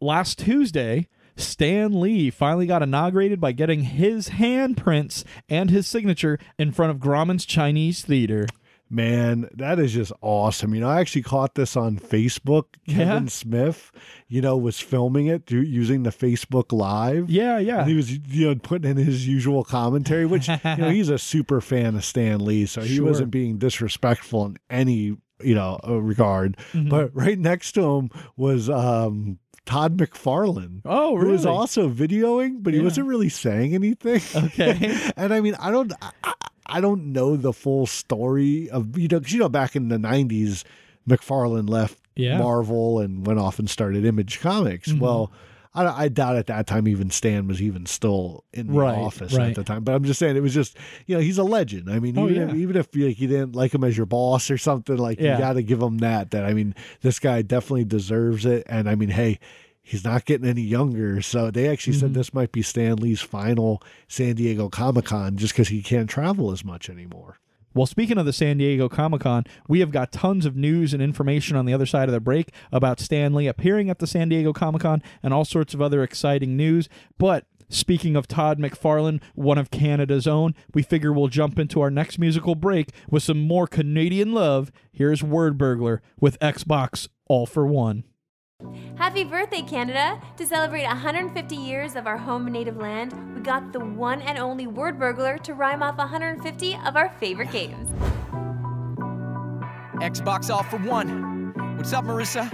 last Tuesday, Stan Lee finally got inaugurated by getting his handprints and his signature in front of Grauman's Chinese Theater. Man, that is just awesome. You know, I actually caught this on Facebook. Kevin Yeah? Smith, you know, was filming it through using the Facebook Live. Yeah, yeah. And he was, you know, putting in his usual commentary, which, you know, he's a super fan of Stan Lee. So he Sure. wasn't being disrespectful in any, you know, uh, regard. Mm-hmm. But right next to him was um, Todd McFarlane. Oh, Who was also videoing, but he wasn't really saying anything. Okay. (laughs) and I mean, I don't, I, I don't know the full story of you know, 'cause, you know, back in the '90s, McFarlane left Yeah. Mm-hmm. Marvel and went off and started Image Comics. Well. I, I doubt at that time even Stan was even still in the Right, office right. at the time. But I'm just saying it was just you know he's a legend. I mean Oh, even yeah. if, even if like, you didn't like him as your boss or something like Yeah. you got to give him that. That I mean this guy definitely deserves it. And I mean hey he's not getting any younger. So they actually Mm-hmm. said this might be Stan Lee's final San Diego Comic Con just because he can't travel as much anymore. Well, speaking of the San Diego Comic Con, we have got tons of news and information on the other side of the break about Stan Lee appearing at the San Diego Comic Con and all sorts of other exciting news. But speaking of Todd McFarlane, one of Canada's own, we figure we'll jump into our next musical break with some more Canadian love. Here's Wordburglar with Xbox All for One. Happy birthday, Canada! To celebrate 150 years of our home and native land, we got the one and only Wordburglar to rhyme off 150 of our favorite games. Xbox all for one. What's up, Marissa?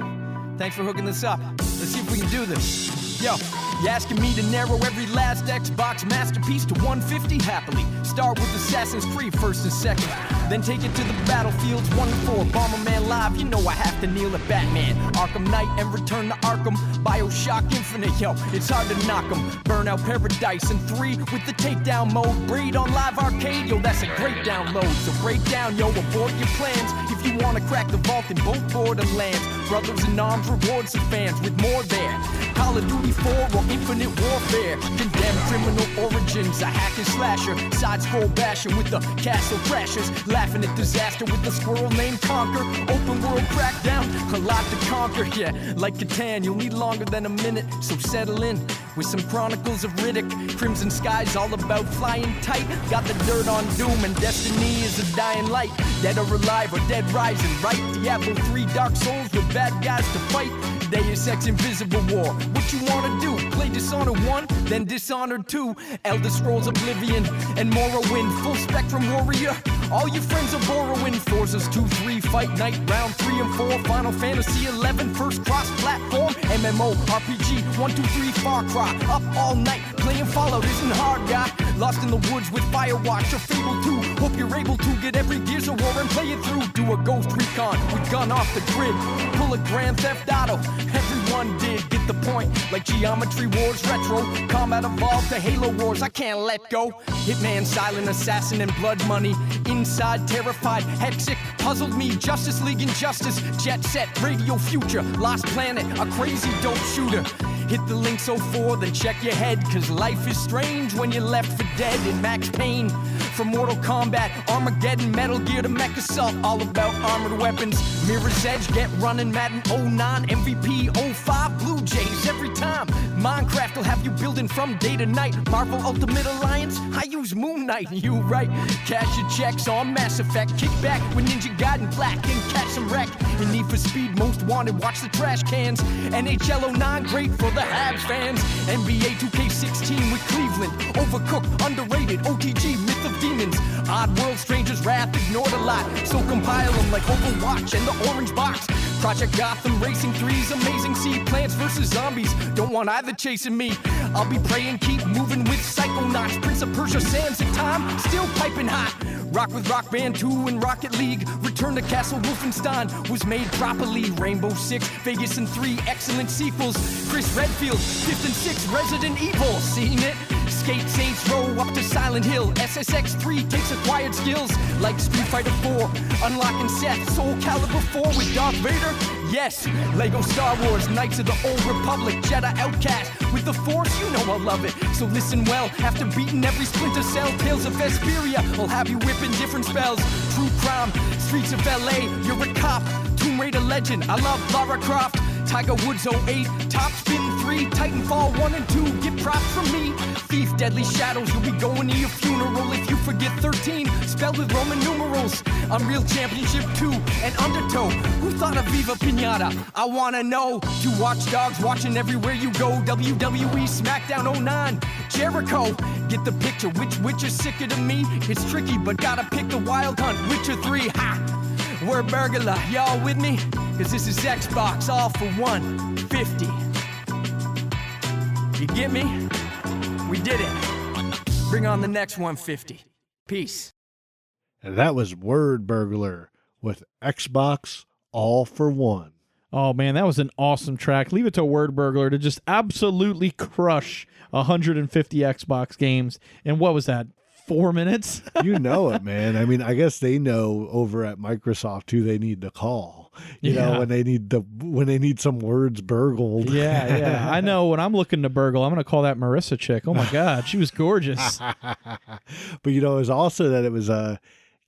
Thanks for hooking this up. Let's see if we can do this. Yo, you asking me to narrow every last Xbox masterpiece to 150 happily. Start with Assassin's Creed first and second. Then take it to the battlefields 1 to 4. Bomberman Live, you know I have to kneel at Batman. Arkham Knight and Return to Arkham. Bioshock Infinite, yo, it's hard to knock 'em. Burnout Paradise and 3 with the takedown mode. Braid on Live Arcade, yo, that's a great download. So break down, yo, abort your plans. If you wanna crack the vault in both Borderlands. Brothers in Arms rewards the fans with more there. Call of Duty 4 or Infinite Warfare. Condemned criminal origins, a hack and slasher. Side scroll basher with the castle crashers. Laughing at disaster with the squirrel named Conker. Open world crackdown, a lot to conquer. Yeah, like Catan, you'll need longer than a minute. So settle in with some Chronicles of Riddick. Crimson Skies all about flying tight. Got the dirt on Doom and Destiny is a dying light. Dead or alive or dead rising, right? Diablo 3 Dark Souls with bad guys to fight. Deus Ex Invisible War. What you wanna do? Play Dishonored 1, then Dishonored 2. Elder Scrolls Oblivion and Morrowind. Full Spectrum Warrior. All your friends are borrowing. Forza's 2, 3, Fight Night, Round 3 and 4. Final Fantasy 11, first cross platform. MMO, RPG, 1, 2, 3, Far Cry. Up all night, playing Fallout isn't hard, guy. Lost in the woods with Firewatch or Fable 2. Hope you're able to get every Gears of War and play it through. Do a Ghost Recon with gun off the grid. Pull a Grand Theft Auto. Everyone did get the point. Like Geometry Wars Retro. Combat Evolved to Halo Wars. I can't let go. Hitman, Silent Assassin, and Blood Money. Inside, terrified, Hexic. Puzzled me. Justice League Injustice. Jet Set, Radio Future. Lost Planet. A crazy dope shooter. Hit the link so then check your head. Cause life is strange when you're left for dead in Max Payne. From Mortal Kombat, Armageddon, Metal Gear to Mech Assault, all about armored weapons. Mirror's Edge, Get Running, Madden 09, MVP 05, Blue Jays every time. Minecraft will have you building from day to night. Marvel Ultimate Alliance, I use Moon Knight. You right, cash your checks on Mass Effect. Kick back with Ninja Gaiden Black and catch some wreck. In Need for Speed, most wanted, watch the trash cans. NHL 09, great for the Habs fans. NBA 2K16 with Cleveland. Overcooked, underrated, Otogi, Myth of Demons. Oddworld, Strangers, Wrath, ignored a lot. So compile them like Overwatch and the Orange Box. Project Gotham, Racing 3's Amazing Sea, Plants vs. Zombies. Don't want either chasing me. I'll be praying, keep moving with Psychonauts. Prince of Persia, Sands of Time, still piping hot. Rock with Rock Band 2 and Rocket League. Return to Castle Wolfenstein was made properly. Rainbow Six, Vegas and 3, excellent sequels. Chris Redfield, 5th and 6, Resident Evil. Seen it? Skate Saints Row up to Silent Hill. SSX 3 takes acquired skills like Street Fighter 4. Unlocking Seth, Soul Calibur 4 with Darth Vader. Yes, Lego Star Wars, Knights of the Old Republic, Jedi Outcast. With the Force, you know I love it. So listen well, after beating every Splinter Cell, Tales of Vesperia, I'll have you whipping different spells. True crime, Streets of LA, you're a cop. Tomb Raider legend, I love Lara Croft. Tiger Woods 08, Top Spin 3, Titanfall 1 and 2, get props from me. Thief, Deadly Shadows, you'll be going to your funeral if you forget 13, spelled with Roman numerals. Unreal Championship 2 and Undertow. Who thought of Viva Pinata? I wanna know. You watchdogs watching everywhere you go. WWE SmackDown 09, Jericho. Get the picture, which witch is sicker to me? It's tricky, but gotta pick the Wild Hunt, Witcher 3, ha! We're burglar, y'all with me? Cause this is Xbox all for 150. You get me? We did it. Bring on the next 150. Peace. And that was Wordburglar with Xbox All for One. Oh man, that was an awesome track. Leave it to Wordburglar to just absolutely crush 150 Xbox games. And what was that? Four minutes? You know (laughs) it, man. I mean, I guess they know over at Microsoft who they need to call. (laughs) You Yeah. know, when they need the when they need some words burgled. yeah, yeah. I know when I'm looking to burgle, I'm going to call that Marissa chick. Oh my (laughs) God, she was gorgeous. (laughs) but you know, it was also that it was uh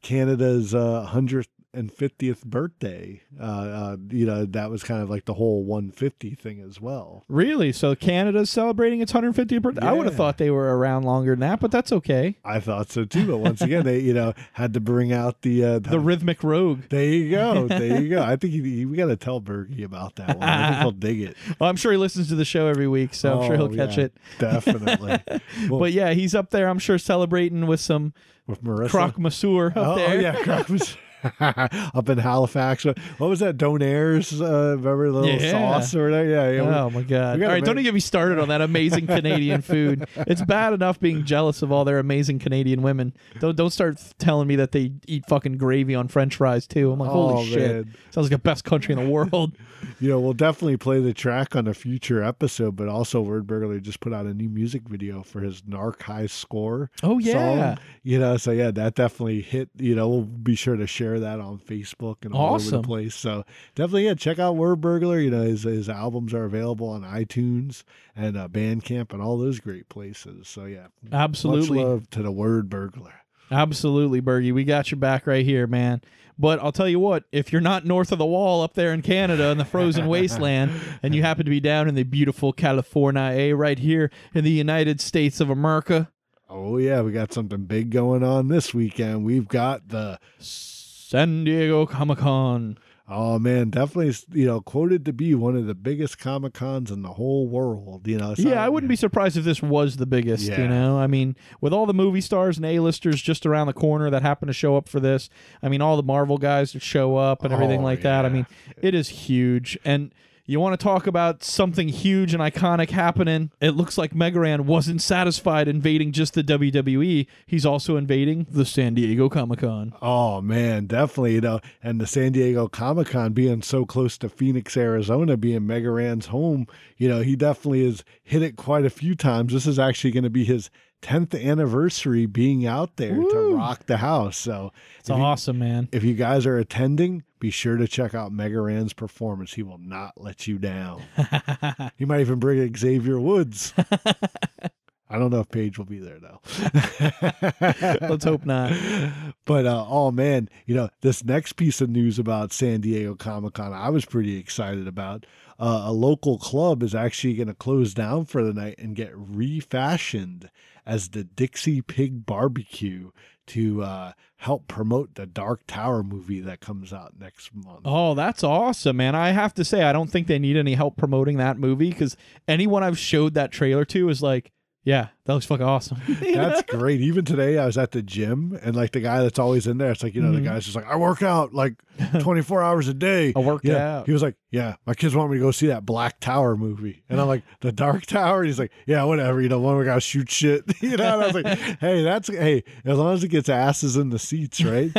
Canada's uh hundredth and fiftieth birthday. Uh, uh, you know, that was kind of like the whole 150 thing as well. Really? So Canada's celebrating its 150th birthday? I would have thought they were around longer than that, but that's okay. I thought so too, but once again, they you know had to bring out the uh, The rhythmic rogue. There you go. (laughs) There you go. I think he, we got to tell Bergie about that one. I think he'll dig it. (laughs) Well, I'm sure he listens to the show every week, so I'm sure Oh, he'll catch yeah, it. Definitely. (laughs) Well, but yeah, he's up there. I'm sure celebrating with some with Marissa. croque monsieur up oh, there. Oh, yeah. Croque Monsieur. (laughs) up in Halifax. What was that? Donairs? Uh, remember the little Yeah. sauce or whatever? Yeah. yeah. we- Oh my god! All don't even get me started on that amazing Canadian food. It's bad enough being jealous of all their amazing Canadian women. Don't don't start telling me that they eat fucking gravy on French fries too. I'm like, holy Oh, shit! man. Sounds like the best country in the world. (laughs) You know, we'll definitely play the track on a future episode, but also Wordburglar just put out a new music video for his Narc High Score. Oh, yeah. song. You know, so yeah, that definitely hit. You know, we'll be sure to share that on Facebook and all over the place. So definitely, yeah, check out Wordburglar. You know, his his albums are available on iTunes and uh, Bandcamp and all those great places. So yeah, Absolutely. much love to the Word Burglar. Absolutely, Bergie. We got your back right here, man. But I'll tell you what, if you're not north of the wall up there in Canada in the frozen (laughs) wasteland, and you happen to be down in the beautiful California, right here in the United States of America, Oh yeah, we got something big going on this weekend. We've got the San Diego Comic Con. Oh man, definitely you know quoted to be one of the biggest comic cons in the whole world. You know, so- Yeah, I wouldn't be surprised if this was the biggest, Yeah. you know? I mean, with all the movie stars and A-listers just around the corner that happen to show up for this, I mean, all the Marvel guys that show up and everything Oh, like that. I mean, it is huge. And you want to talk about something huge and iconic happening? It looks like Mega Ran wasn't satisfied invading just the WWE. He's also invading the San Diego Comic-Con. Oh man, definitely. You know, and the San Diego Comic Con being so close to Phoenix, Arizona, being Mega Ran's home, you know, he definitely has hit it quite a few times. This is actually going to be his 10th anniversary being out there to rock the house. So It's if you- awesome, man. if you guys are attending, be sure to check out Mega Ran's performance. He will not let you down. (laughs) he might even bring Xavier Woods. I don't know if Paige will be there though. (laughs) Let's hope not. But uh, oh man, you know this next piece of news about San Diego Comic Con, I was pretty excited about. Uh, a local club is actually going to close down for the night and get refashioned as the Dixie Pig Barbecue to uh, help promote the Dark Tower movie that comes out next month. Oh, that's awesome, man. I have to say, I don't think they need any help promoting that movie because anyone I've showed that trailer to is like, yeah, that looks fucking awesome. (laughs) (laughs) That's great. Even today, I was at the gym, and like the guy that's always in there, it's like you know Mhm. the guy's just like I work out like (laughs) twenty four hours a day. I work Yeah. out. He was like, yeah, my kids want me to go see that Black Tower movie, and I'm like, the Dark Tower. And he's like, yeah, whatever. You know, one the guys shoot shit. you know, and I was like, hey, that's hey, as long as it gets asses in the seats, right?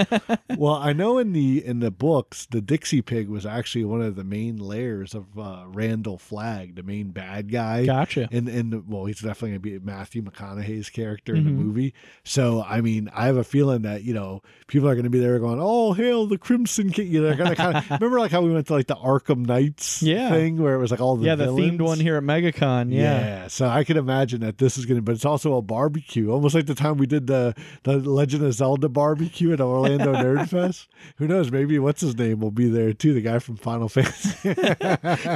well, I know in the in the books, the Dixie Pig was actually one of the main layers of uh, Randall Flagg, the main bad guy. Gotcha. And and well, he's definitely gonna be Matthew McConaughey's character in the Mhm. movie. So I mean, I have a feeling that you know people are gonna be there going, "Oh, hail the Crimson King!" You know, they're kind of (laughs) remember like how we went to like the Arkham Knights Yeah. thing where it was like all the yeah, the villains? themed one here at MegaCon. Yeah. so I can imagine that this is gonna, but it's also a barbecue, almost like the time we did the the Legend of Zelda barbecue at Orlando (laughs) Nerd Fest. Who knows? Maybe what's his name will be there too, the guy from Final (laughs) Fantasy.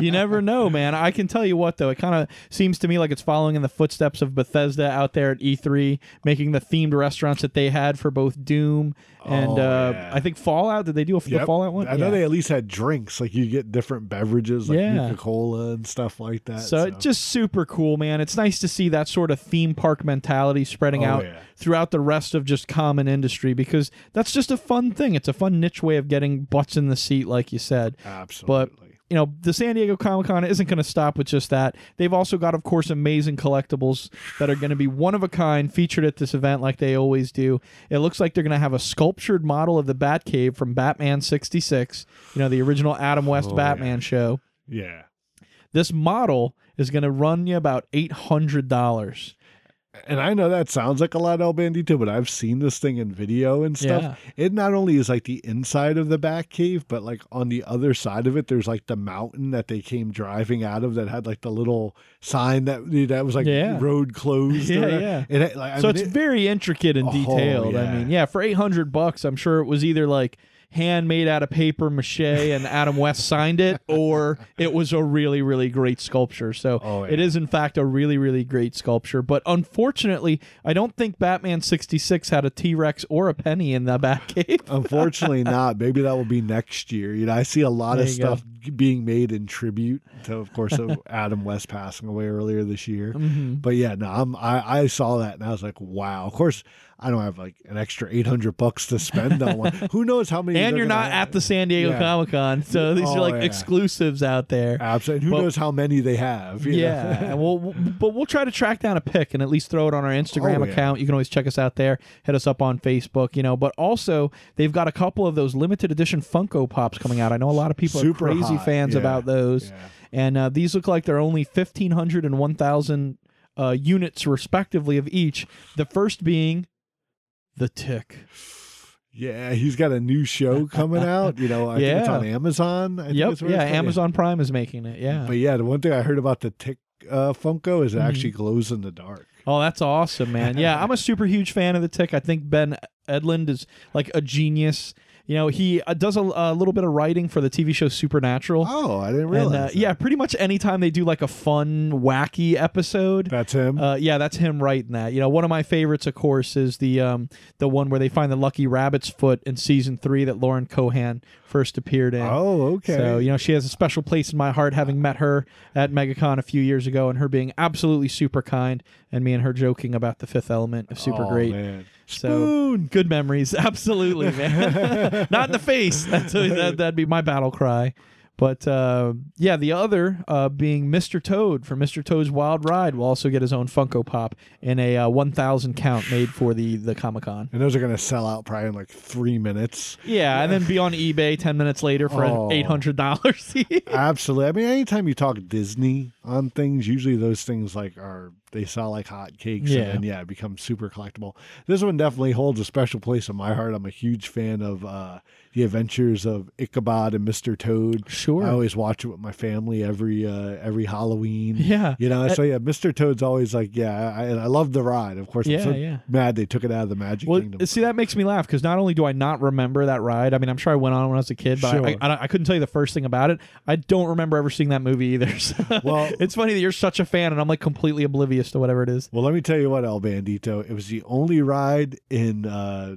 you never know, man. I can tell you what, though, it kind of seems to me like it's following in the footsteps of Bethesda out there at E3, making the themed restaurants that they had for both Doom and Oh, uh, yeah. I think Fallout. Did they do a the Yep. Fallout one? I know Yeah. they at least had drinks, like you get different beverages, like Yeah. Coca Cola and stuff like that. So, it's just super cool, man. It's nice to see that sort of theme park mentality spreading Oh, out throughout the rest of just common industry because that's just a fun thing. It's a fun niche way of getting butts in the seat, like you said. Absolutely. But you know, the San Diego Comic Con isn't going to stop with just that. They've also got, of course, amazing collectibles that are going to be one of a kind featured at this event, like they always do. It looks like they're going to have a sculptured model of the Batcave from Batman 66, you know, the original Adam West Oh, Batman show. Yeah. This model is going to run you about $800. And I know that sounds like a lot, El Bandito, but I've seen this thing in video and stuff. Yeah. It not only is like the inside of the Batcave, but like on the other side of it, there's like the mountain that they came driving out of that had like the little sign that that was like Yeah. road closed. Yeah, or- yeah. It, like, so mean, it's it- very intricate and Oh, detailed. I mean, yeah, for 800 bucks, I'm sure it was either like handmade out of paper mache and Adam West signed it (laughs) or it was a really really great sculpture. So Oh, yeah. is in fact a really really great sculpture, but unfortunately, I don't think Batman 66 had a T-Rex or a penny in the Batcave. (laughs) Unfortunately, not. Maybe that will be next year. You know, I see a lot There of you go. stuff being made in tribute to, of course, of (laughs) Adam West passing away earlier this year. Mm-hmm. But yeah, no, I'm, I I saw that and I was like, wow. Of course, I don't have like an extra eight hundred bucks to spend on one. (laughs) Who knows how many? And you're not have. at the San Diego Yeah. Comic Con, so these are Oh, like yeah. exclusives out there. Absolutely. Who But- knows how many they have? you? Yeah, and we'll, we'll- but we'll try to track down a pick and at least throw it on our Instagram Oh, yeah. account. You can always check us out there. Hit us up on Facebook, you know. But also, they've got a couple of those limited edition Funko Pops coming out. I know a lot of people Super are crazy hot, fans yeah, about those, yeah. and uh, these look like they're only fifteen hundred and one thousand uh, units respectively of each. The first being the Tick. Yeah, he's got a new show coming out. You know, I think it's (laughs) Yeah. on Amazon. I Yep, yeah. Amazon Prime is making it. Yeah. But yeah, the one thing I heard about the Tick uh, Funko is it Mm-hmm. actually glows in the dark. Oh, that's awesome, man. Yeah, I'm a (laughs) super huge fan of the Tick. I think Ben Edlund is like a genius. You know, he uh, does a, a little bit of writing for the TV show Supernatural. Oh, I didn't and realize. uh, that. yeah, pretty much anytime they do like a fun, wacky episode, that's him. uh, yeah, that's him writing that. You know, one of my favorites, of course, is the um the one where they find the lucky rabbit's foot in season three that Lauren Cohan first appeared in. oh, okay. So, you know, she has a special place in my heart having met her at MegaCon a few years ago and her being absolutely super kind and me and her joking about the fifth element of super Oh, great. Man. So Spoon. good memories. (laughs) Absolutely, man. (laughs) Not in the face. That's that, (laughs) that'd be my battle cry. But uh, yeah, the other uh, being Mr. Toad from Mr. Toad's Wild Ride will also get his own Funko Pop in a uh, 1,000 count made for the the Comic Con. And those are going to sell out probably in like three minutes. Yeah, and then be on eBay 10 minutes later for Oh. eight hundred dollars. Absolutely. I mean, anytime you talk Disney on things, usually those things like are they sell like hotcakes, Yeah. and then, yeah, it becomes super collectible. This one definitely holds a special place in my heart. I'm a huge fan of uh, the Adventures of Ichabod and Mr. Toad. Sure. I always watch it with my family every uh, every Halloween. Yeah. you know. So yeah, Mr. Toad's always like, yeah, I, and I love the ride. Of course, Yeah, I'm so yeah. mad they took it out of the Magic Well, Kingdom. see, that makes me laugh because not only do I not remember that ride, I mean, I'm sure I went on when I was a kid, but I, I, I couldn't tell you the first thing about it. I don't remember ever seeing that movie either. (laughs) So Well- it's funny that you're such a fan and I'm like completely oblivious to whatever it is. Well, let me tell you what, El Bandito. It was the only ride in uh,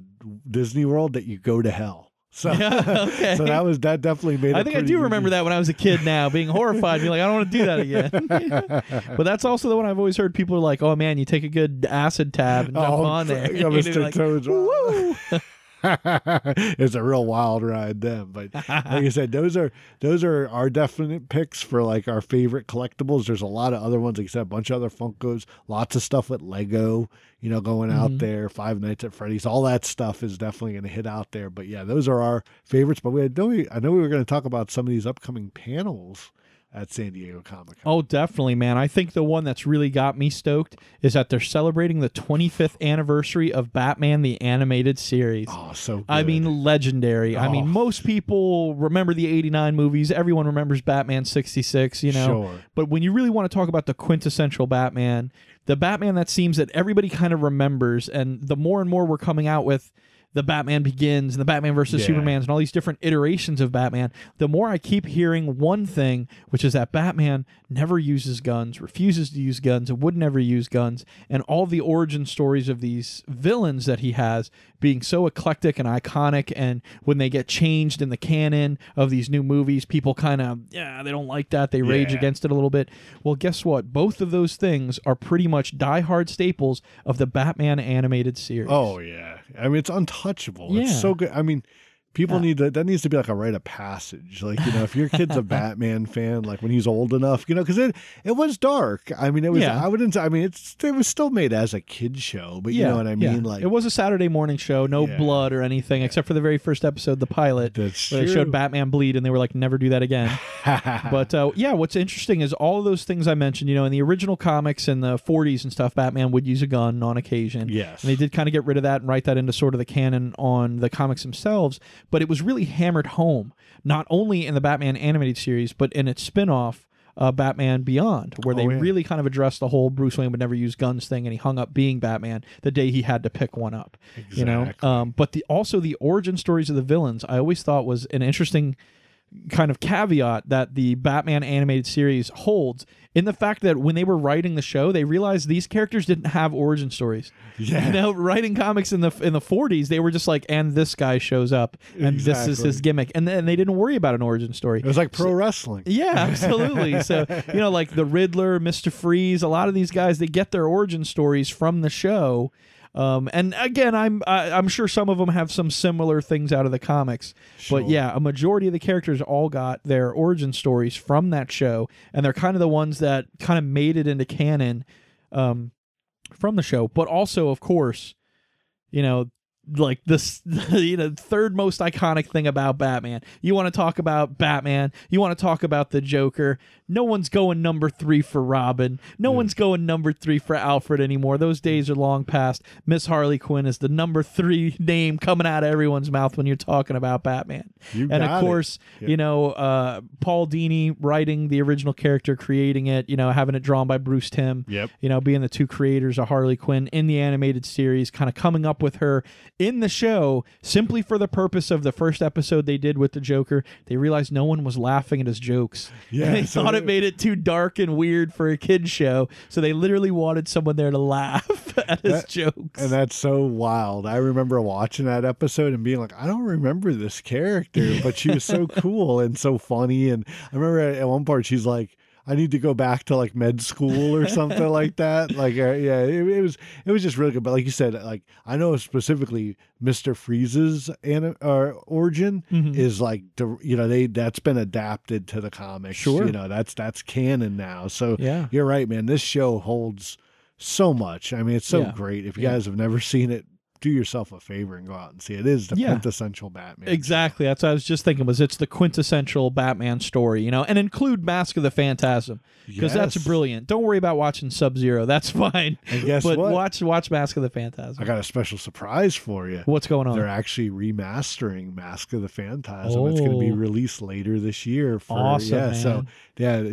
Disney World that you go to hell. So, (laughs) (laughs) okay. so that was that definitely made. I think I do remember that when I was a kid now, being horrified, being like, I don't want to do that again. (laughs) but that's also the one I've always heard people are like, oh man, you take a good acid tab and jump Oh, on there. yeah, Mr. like. (laughs) it's a real wild ride then. But like I said, those are those are our definite picks for like our favorite collectibles. There's a lot of other ones, like I said, a bunch of other Funkos, lots of stuff with Lego, you know, going Mm-hmm. out there, Five Nights at Freddy's, all that stuff is definitely gonna hit out there. But yeah, those are our favorites. But we I know we, I know we were gonna talk about some of these upcoming panels at San Diego Comic Con. Oh, definitely, man. I think the one that's really got me stoked is that they're celebrating the 25th anniversary of Batman the Animated Series. Oh, so good. I mean, legendary. I mean, Oh. most people remember the 89 movies. Everyone remembers Batman 66, you know. Sure. But when you really want to talk about the quintessential Batman, the Batman that seems that everybody kind of remembers, and the more and more we're coming out with the Batman Begins and the Batman versus Yeah. Supermans and all these different iterations of Batman, the more I keep hearing one thing, which is that Batman never uses guns, refuses to use guns, and would never use guns, and all the origin stories of these villains that he has being so eclectic and iconic, and when they get changed in the canon of these new movies, people kind of yeah they don't like that, they rage Yeah. against it a little bit. Well, guess what? Both of those things are pretty much diehard staples of the Batman animated series. Oh yeah, I mean it's untouchable. Yeah. It's so good. I mean, People need to, that needs to be like a rite of passage. Like, you know, if your kid's a (laughs) Batman fan, like when he's old enough, you know, because it, it was dark. I mean, it was, Yeah. I wouldn't, I mean, it's, it was still made as a kid show, but you know what I mean? yeah. Like, it was a Saturday morning show, no Yeah. blood or anything, except for the very first episode, the pilot, That's where they showed Batman bleed, and they were like, "Never do that again." (laughs) but uh, yeah, what's interesting is all of those things I mentioned. You know, in the original comics in the '40s and stuff, Batman would use a gun on occasion. Yes. and they did kind of get rid of that and write that into sort of the canon on the comics themselves. But it was really hammered home, not only in the Batman animated series, but in its spin-off. Uh, Batman Beyond, where they Oh, yeah. really kind of addressed the whole Bruce Wayne would never use guns thing, and he hung up being Batman the day he had to pick one up. You know, um, but the also the origin stories of the villains, I always thought was an interesting kind of caveat that the Batman animated series holds in the fact that when they were writing the show, they realized these characters didn't have origin stories. Yeah. You know, writing comics in the in the 40s, they were just like, and this guy shows up, and this is his gimmick, and then they didn't worry about an origin story. it was like pro wrestling. Yeah, absolutely. so (laughs) you know, like the Riddler, Mister Freeze, a lot of these guys they get their origin stories from the show. Um, and again, I'm I, I'm sure some of them have some similar things out of the comics, Sure. but yeah, a majority of the characters all got their origin stories from that show, and they're kind of the ones that kind of made it into canon um, from the show. But also, of course, you know, like this, (laughs) you know, third most iconic thing about Batman. You want to talk about Batman? You want to talk about the Joker? No one's going number three for Robin. No one's going number three for Alfred anymore. Those days are long past. Miss Harley Quinn is the number three (laughs) name coming out of everyone's mouth when you're talking about Batman. You and of course, Yep. you know, uh, Paul Dini writing the original character, creating it, you know, having it drawn by Bruce Timm Yep. you know, being the two creators of Harley Quinn in the animated series, kind of coming up with her in the show simply for the purpose of the first episode they did with the Joker. They realized no one was laughing at his jokes. (laughs) Yeah, And they so thought it- it made it too dark and weird for a kid's show. So they literally wanted someone there to (laughs) laugh at his That- jokes. And that's so wild. I remember watching that episode and being like, I don't remember this character, but she was so (laughs) cool and so funny. And I remember at one part she's like, I need to go back to like med school or something like that. (laughs) Like, uh, yeah, it, it was it was just really good. But like you said, like I know specifically Mister Freeze's an, uh, origin Mhm. is like you know they that's been adapted to the comics. Sure. you know that's that's canon now. So Yeah. you're right, man. This show holds so much. I mean, it's so Yeah. great. If you Yeah. guys have never seen it, do yourself a favor and go out and see it. It is the Yeah. quintessential Batman. Exactly. That's what I was just thinking. Was it's the quintessential Batman story, you know, and include Mask of the Phantasm because that's brilliant. Don't worry about watching Sub Zero. That's (laughs) fine. And guess but what? watch watch Mask of the Phantasm. I got a special surprise for you. What's going on? They're actually remastering Mask of the Phantasm. It's going to be Oh. released later this year. For, Awesome, yeah, man. yeah, yeah,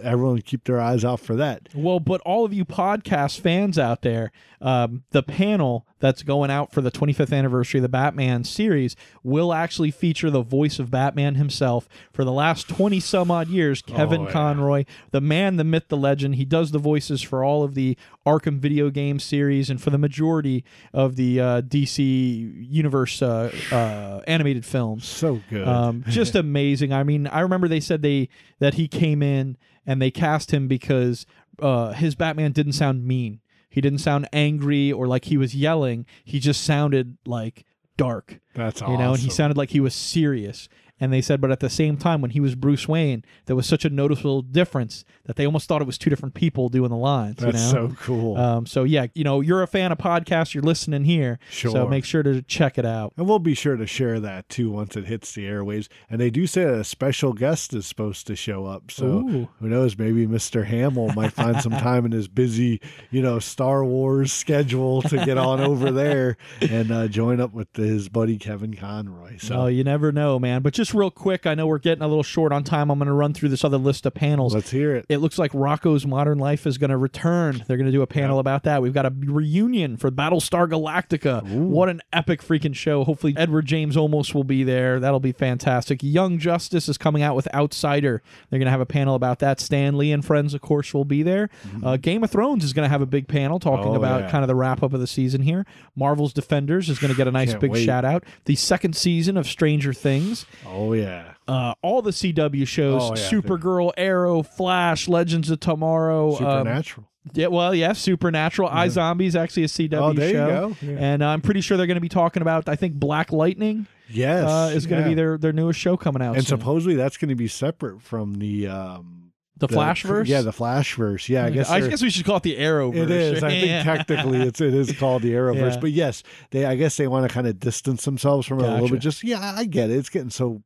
everyone keep their eyes out for that. Well, but all of you podcast fans out there, um, the panel that's going out for the 25th anniversary of the Batman series will actually feature the voice of Batman himself for the last 20 some odd years, Kevin Oh, yeah. Conroy, the man, the myth, the legend. He does the voices for all of the Arkham video game series and for the majority of the uh, DC Universe uh, uh, animated films. So good. Um, (laughs) just amazing. I mean, I remember they said they that he came in and they cast him because uh, his Batman didn't sound mean. He didn't sound angry or like he was yelling. He just sounded like dark. That's You know, and he sounded like he was serious. And they said, but at the same time, when he was Bruce Wayne, there was such a noticeable difference that they almost thought it was two different people doing the lines. That's you know? so cool. Um, so yeah, you know, you're a fan of podcasts, you're listening here, so make sure to check it out. And we'll be sure to share that too once it hits the airwaves. And they do say that a special guest is supposed to show up. So Ooh. who knows? Maybe Mr. Hamill might find some (laughs) time in his busy, you know, Star Wars schedule to get on over there (laughs) and uh, join up with his buddy Kevin Conroy. So Oh, you never know, man. But just real quick, I know we're getting a little short on time. I'm going to run through this other list of panels. let's hear it. It looks like Rocko's Modern Life is going to return. They're going to do a panel about that. We've got a reunion for Battlestar Galactica. What an epic freaking show. Hopefully, Edward James Olmos will be there. That'll be fantastic. Young Justice is coming out with Outsider. They're going to have a panel about that. Stan Lee and friends, of course, will be there. Uh, Game of Thrones is going to have a big panel talking Mm-hmm. Oh, about yeah. kind of the wrap up of the season here. Marvel's Defenders is going to get a nice big wait. shout out. The second season of Stranger Things Oh, Oh yeah. Uh, all the CW shows: oh, yeah, Supergirl, yeah. Arrow, Flash, Legends of Tomorrow, um, Supernatural. Um, yeah, well, yeah, Supernatural. Yeah. iZombie's actually a CW oh, show, yeah. and uh, I'm pretty sure they're going to be talking about. I think Black Lightning. Yes, uh, is going to yeah. be their their newest show coming out, and soon. supposedly that's going to be separate from the. Um, the, Flashverse, yeah, the Flashverse, yeah. I guess I guess we should call it the Arrowverse. It is. I think (laughs) technically it's it is called the Arrowverse, but yes, they I guess they want to kind of distance themselves from gotcha. it a little bit. Just yeah, I get it. It's getting so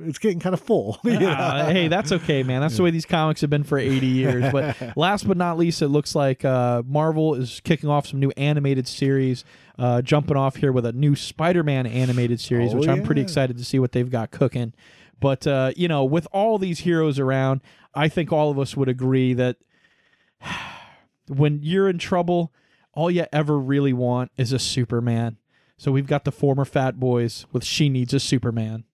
it's getting kind of full. (laughs) Yeah. hey, that's okay, man. That's the way these comics have been for 80 years. But (laughs) last but not least, it looks like uh, Marvel is kicking off some new animated series, uh, jumping off here with a new Spider Man animated series, oh, which I'm pretty excited to see what they've got cooking. But, uh, you know, with all these heroes around, I think all of us would agree that (sighs) when you're in trouble, all you ever really want is a Superman. So we've got the former Fat Boys with She Needs a Superman.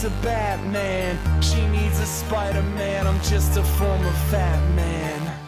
needs a Batman. She needs a Spider Man. I'm just a former fat man.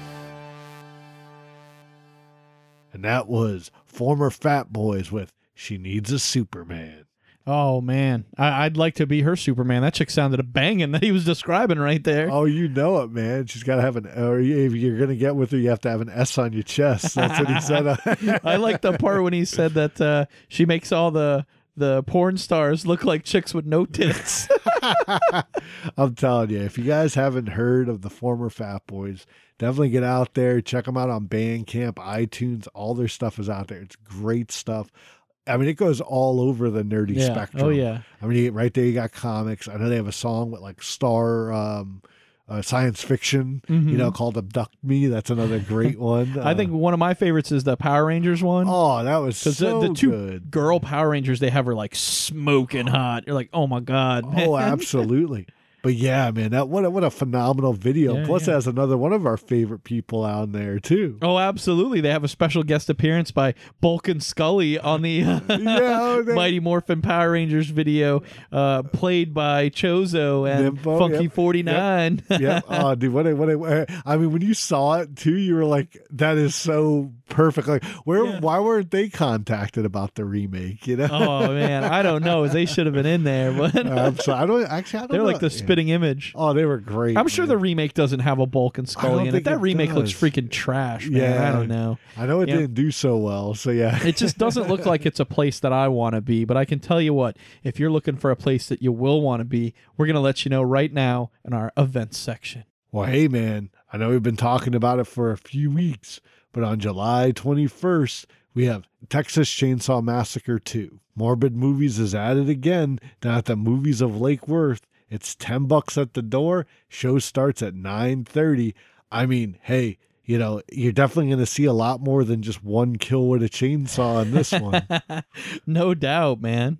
And that was former Fat Boys with She Needs a Superman. Oh man, I- would like to be her Superman. That chick sounded a banging that he was describing right there. Oh, you know it, man. She's got to have an. Or if you're gonna get with her, you have to have an S on your chest. That's what he said. (laughs) I like the part when he said that uh, she makes all the the porn stars look like chicks with no tits. (laughs) (laughs) I'm telling you, if you guys haven't heard of the former Fat Boys, definitely get out there, check them out on Bandcamp, iTunes. All their stuff is out there. It's great stuff. I mean, it goes all over the nerdy Yeah. spectrum. Oh, yeah. I mean, right there, you got comics. I know they have a song with like star um, uh, science fiction, you know, called "Abduct Me." That's another great (laughs) one. Mm-hmm. I Uh, think one of my favorites is the Power Rangers one. Oh, that was so the, the two good. girl Power Rangers they have are like smoking hot. You're like, oh my god. Oh, (laughs) absolutely. But yeah, man, that what a, what a phenomenal video. Yeah, Plus, yeah. has another one of our favorite people on there too. Oh, absolutely. They have a special guest appearance by Bulk and Scully on the (laughs) uh, oh, they- (laughs) Mighty Morphin Power Rangers video, uh, played by Chozo and Funky yep, 49. yeah. (laughs) Oh, dude, what a, what a, I mean, when you saw it too, you were like, "That is so perfect." Like, where? Why weren't they contacted about the remake? You know? oh, man. I don't know. They should have been in there, but I'm sorry. I don't actually. I don't they're know. like the spitting image. Oh, they were great. I'm sure man. the remake doesn't have a Bulk and Scully in it. think That it remake looks freaking trash, man. I don't know. I know it Yeah. didn't do so well. So yeah. (laughs) It just doesn't look like it's a place that I want to be. But I can tell you what, if you're looking for a place that you will want to be, we're going to let you know right now in our events section. Well, hey, man, I know we've been talking about it for a few weeks, but on July 21st, we have Texas Chainsaw Massacre 2. Morbid Movies is at it again down at the Movies of Lake Worth. It's 10 bucks at the door. Show starts at 9:30. I mean, hey, you know, you're definitely going to see a lot more than just one kill with a chainsaw in this one. (laughs) no doubt, man.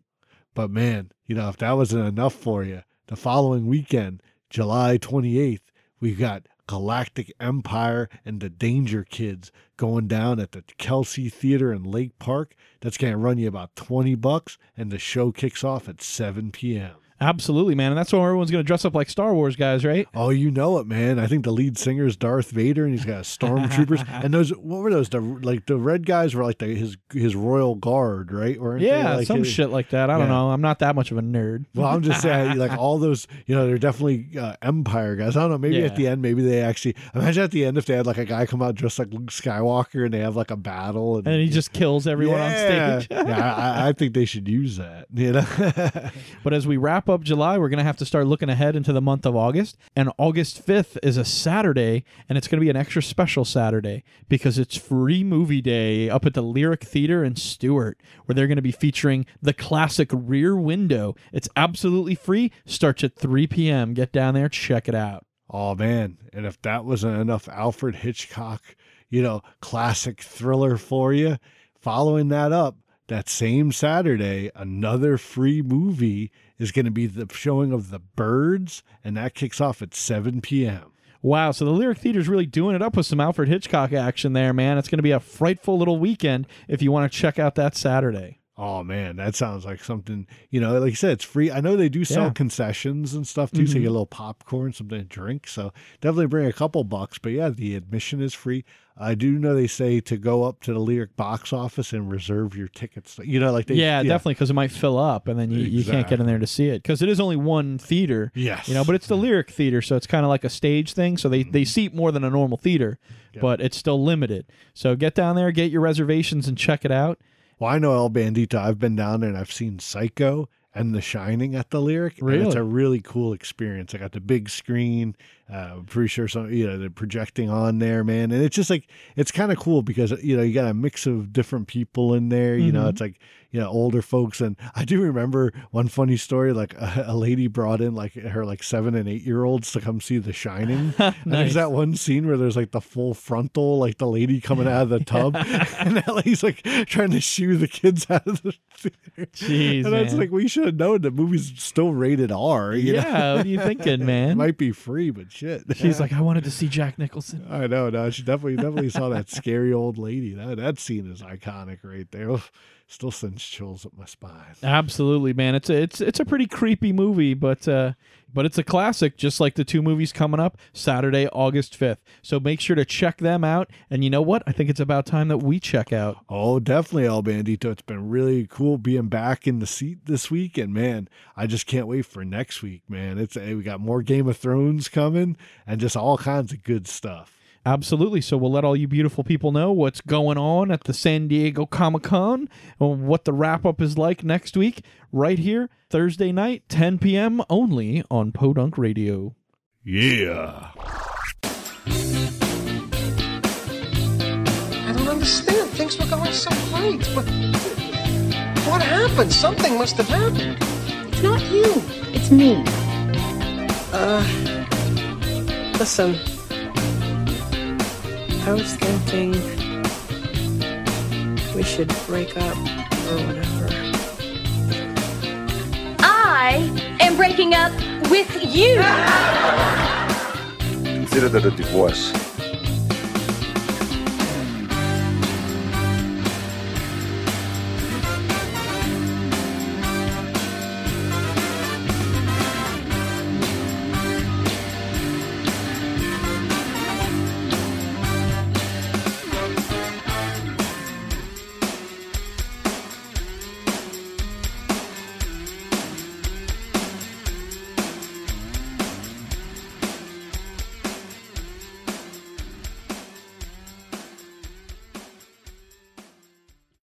But man, you know, if that wasn't enough for you, the following weekend, July 28th, we've got Galactic Empire and the Danger Kids going down at the Kelsey Theater in Lake Park. That's going to run you about 20 bucks, and the show kicks off at 7 p.m. Absolutely, man. And that's why everyone's going to dress up like Star Wars guys, right? Oh, you know it, man. I think the lead singer is Darth Vader, and he's got stormtroopers. (laughs) and those, what were those? The like the red guys were like the, his his royal guard, right? They? Yeah, Like some his- shit like that. I don't know. I'm not that much of a nerd. Well, I'm just saying, (laughs) like all those, you know, they're definitely uh, Empire guys. I don't know. Maybe Yeah. at the end, maybe they actually imagine at the end if they had like a guy come out dressed like Luke Skywalker and they have like a battle and, And he just kills everyone yeah. on stage. yeah, I, I think they should use that. You know, (laughs) But as we wrap up July, we're going to have to start looking ahead into the month of August. And August 5th is a Saturday, and it's going to be an extra special Saturday because it's free movie day up at the Lyric Theater in Stuart, where they're going to be featuring the classic Rear Window. It's absolutely free, starts at 3 p.m. Get down there, check it out. oh man, and if that wasn't enough Alfred Hitchcock, you know, classic thriller for you, following that up. That same Saturday, another free movie is going to be the showing of The Birds, and that kicks off at 7 p.m. Wow, so the Lyric Theater's really doing it up with some Alfred Hitchcock action there, man. It's going to be a frightful little weekend if you want to check out that Saturday. Oh man, that sounds like something. You know, like you said, it's free. I know they do sell Yeah. concessions and stuff too, so you get mm-hmm. a little popcorn, something to drink. So definitely bring a couple bucks. But yeah, the admission is free. I do know they say to go up to the Lyric box office and reserve your tickets. You know, like they yeah, definitely, because it might fill up, and then you, you can't get in there to see it because it is only one theater. Yes. you know, but it's the mm-hmm. Lyric Theater, so it's kind of like a stage thing. So they they mm-hmm. seat more than a normal theater, but it's still limited. So get down there, get your reservations, and check it out. Well, I know El Bandito. I've been down there and I've seen Psycho and The Shining at the Lyric. and it's a really cool experience. I got the big screen. Uh, I'm pretty sure some, you know, they're projecting on there, man. And it's just like, it's kind of cool because, you know, you got a mix of different people in there. You know, Mhm. it's like, you know, older folks. And (laughs) I do remember one funny story like a, a lady brought in like her like seven and eight year olds to come see The Shining. (laughs) And there's that one scene where there's like the full frontal, like the lady coming out of the tub. (laughs) and that lady's like trying to shoo the kids out of the theater. Jeez, and it's like, we should have known the movie's still rated R. You Yeah, know? what are you thinking, man? it might be free, but shit. (laughs) She's like, I wanted to see Jack Nicholson. (laughs) I know, no, she definitely definitely saw that scary old lady. That that scene is iconic right there. (laughs) Still sends chills up my spine. Absolutely, man. It's a, it's it's a pretty creepy movie, but uh, but it's a classic, just like the two movies coming up Saturday, August fifth. So make sure to check them out. And you know what? I think it's about time that we check out. Oh, definitely, El Bandito. It's been really cool being back in the seat this week, and man, I just can't wait for next week, man. It's hey, we got more Game of Thrones coming, and just all kinds of good stuff. Absolutely. So we'll let all you beautiful people know what's going on at the San Diego Comic Con, and what the wrap up is like next week, right here, Thursday night, 10 p.m. only on Podunk Radio. Yeah. I don't understand. Things were going so great, but what happened? Something must have happened. It's not you. It's me. Uh, listen. I was thinking we should break up or whatever. I am breaking up with you. Consider that a divorce.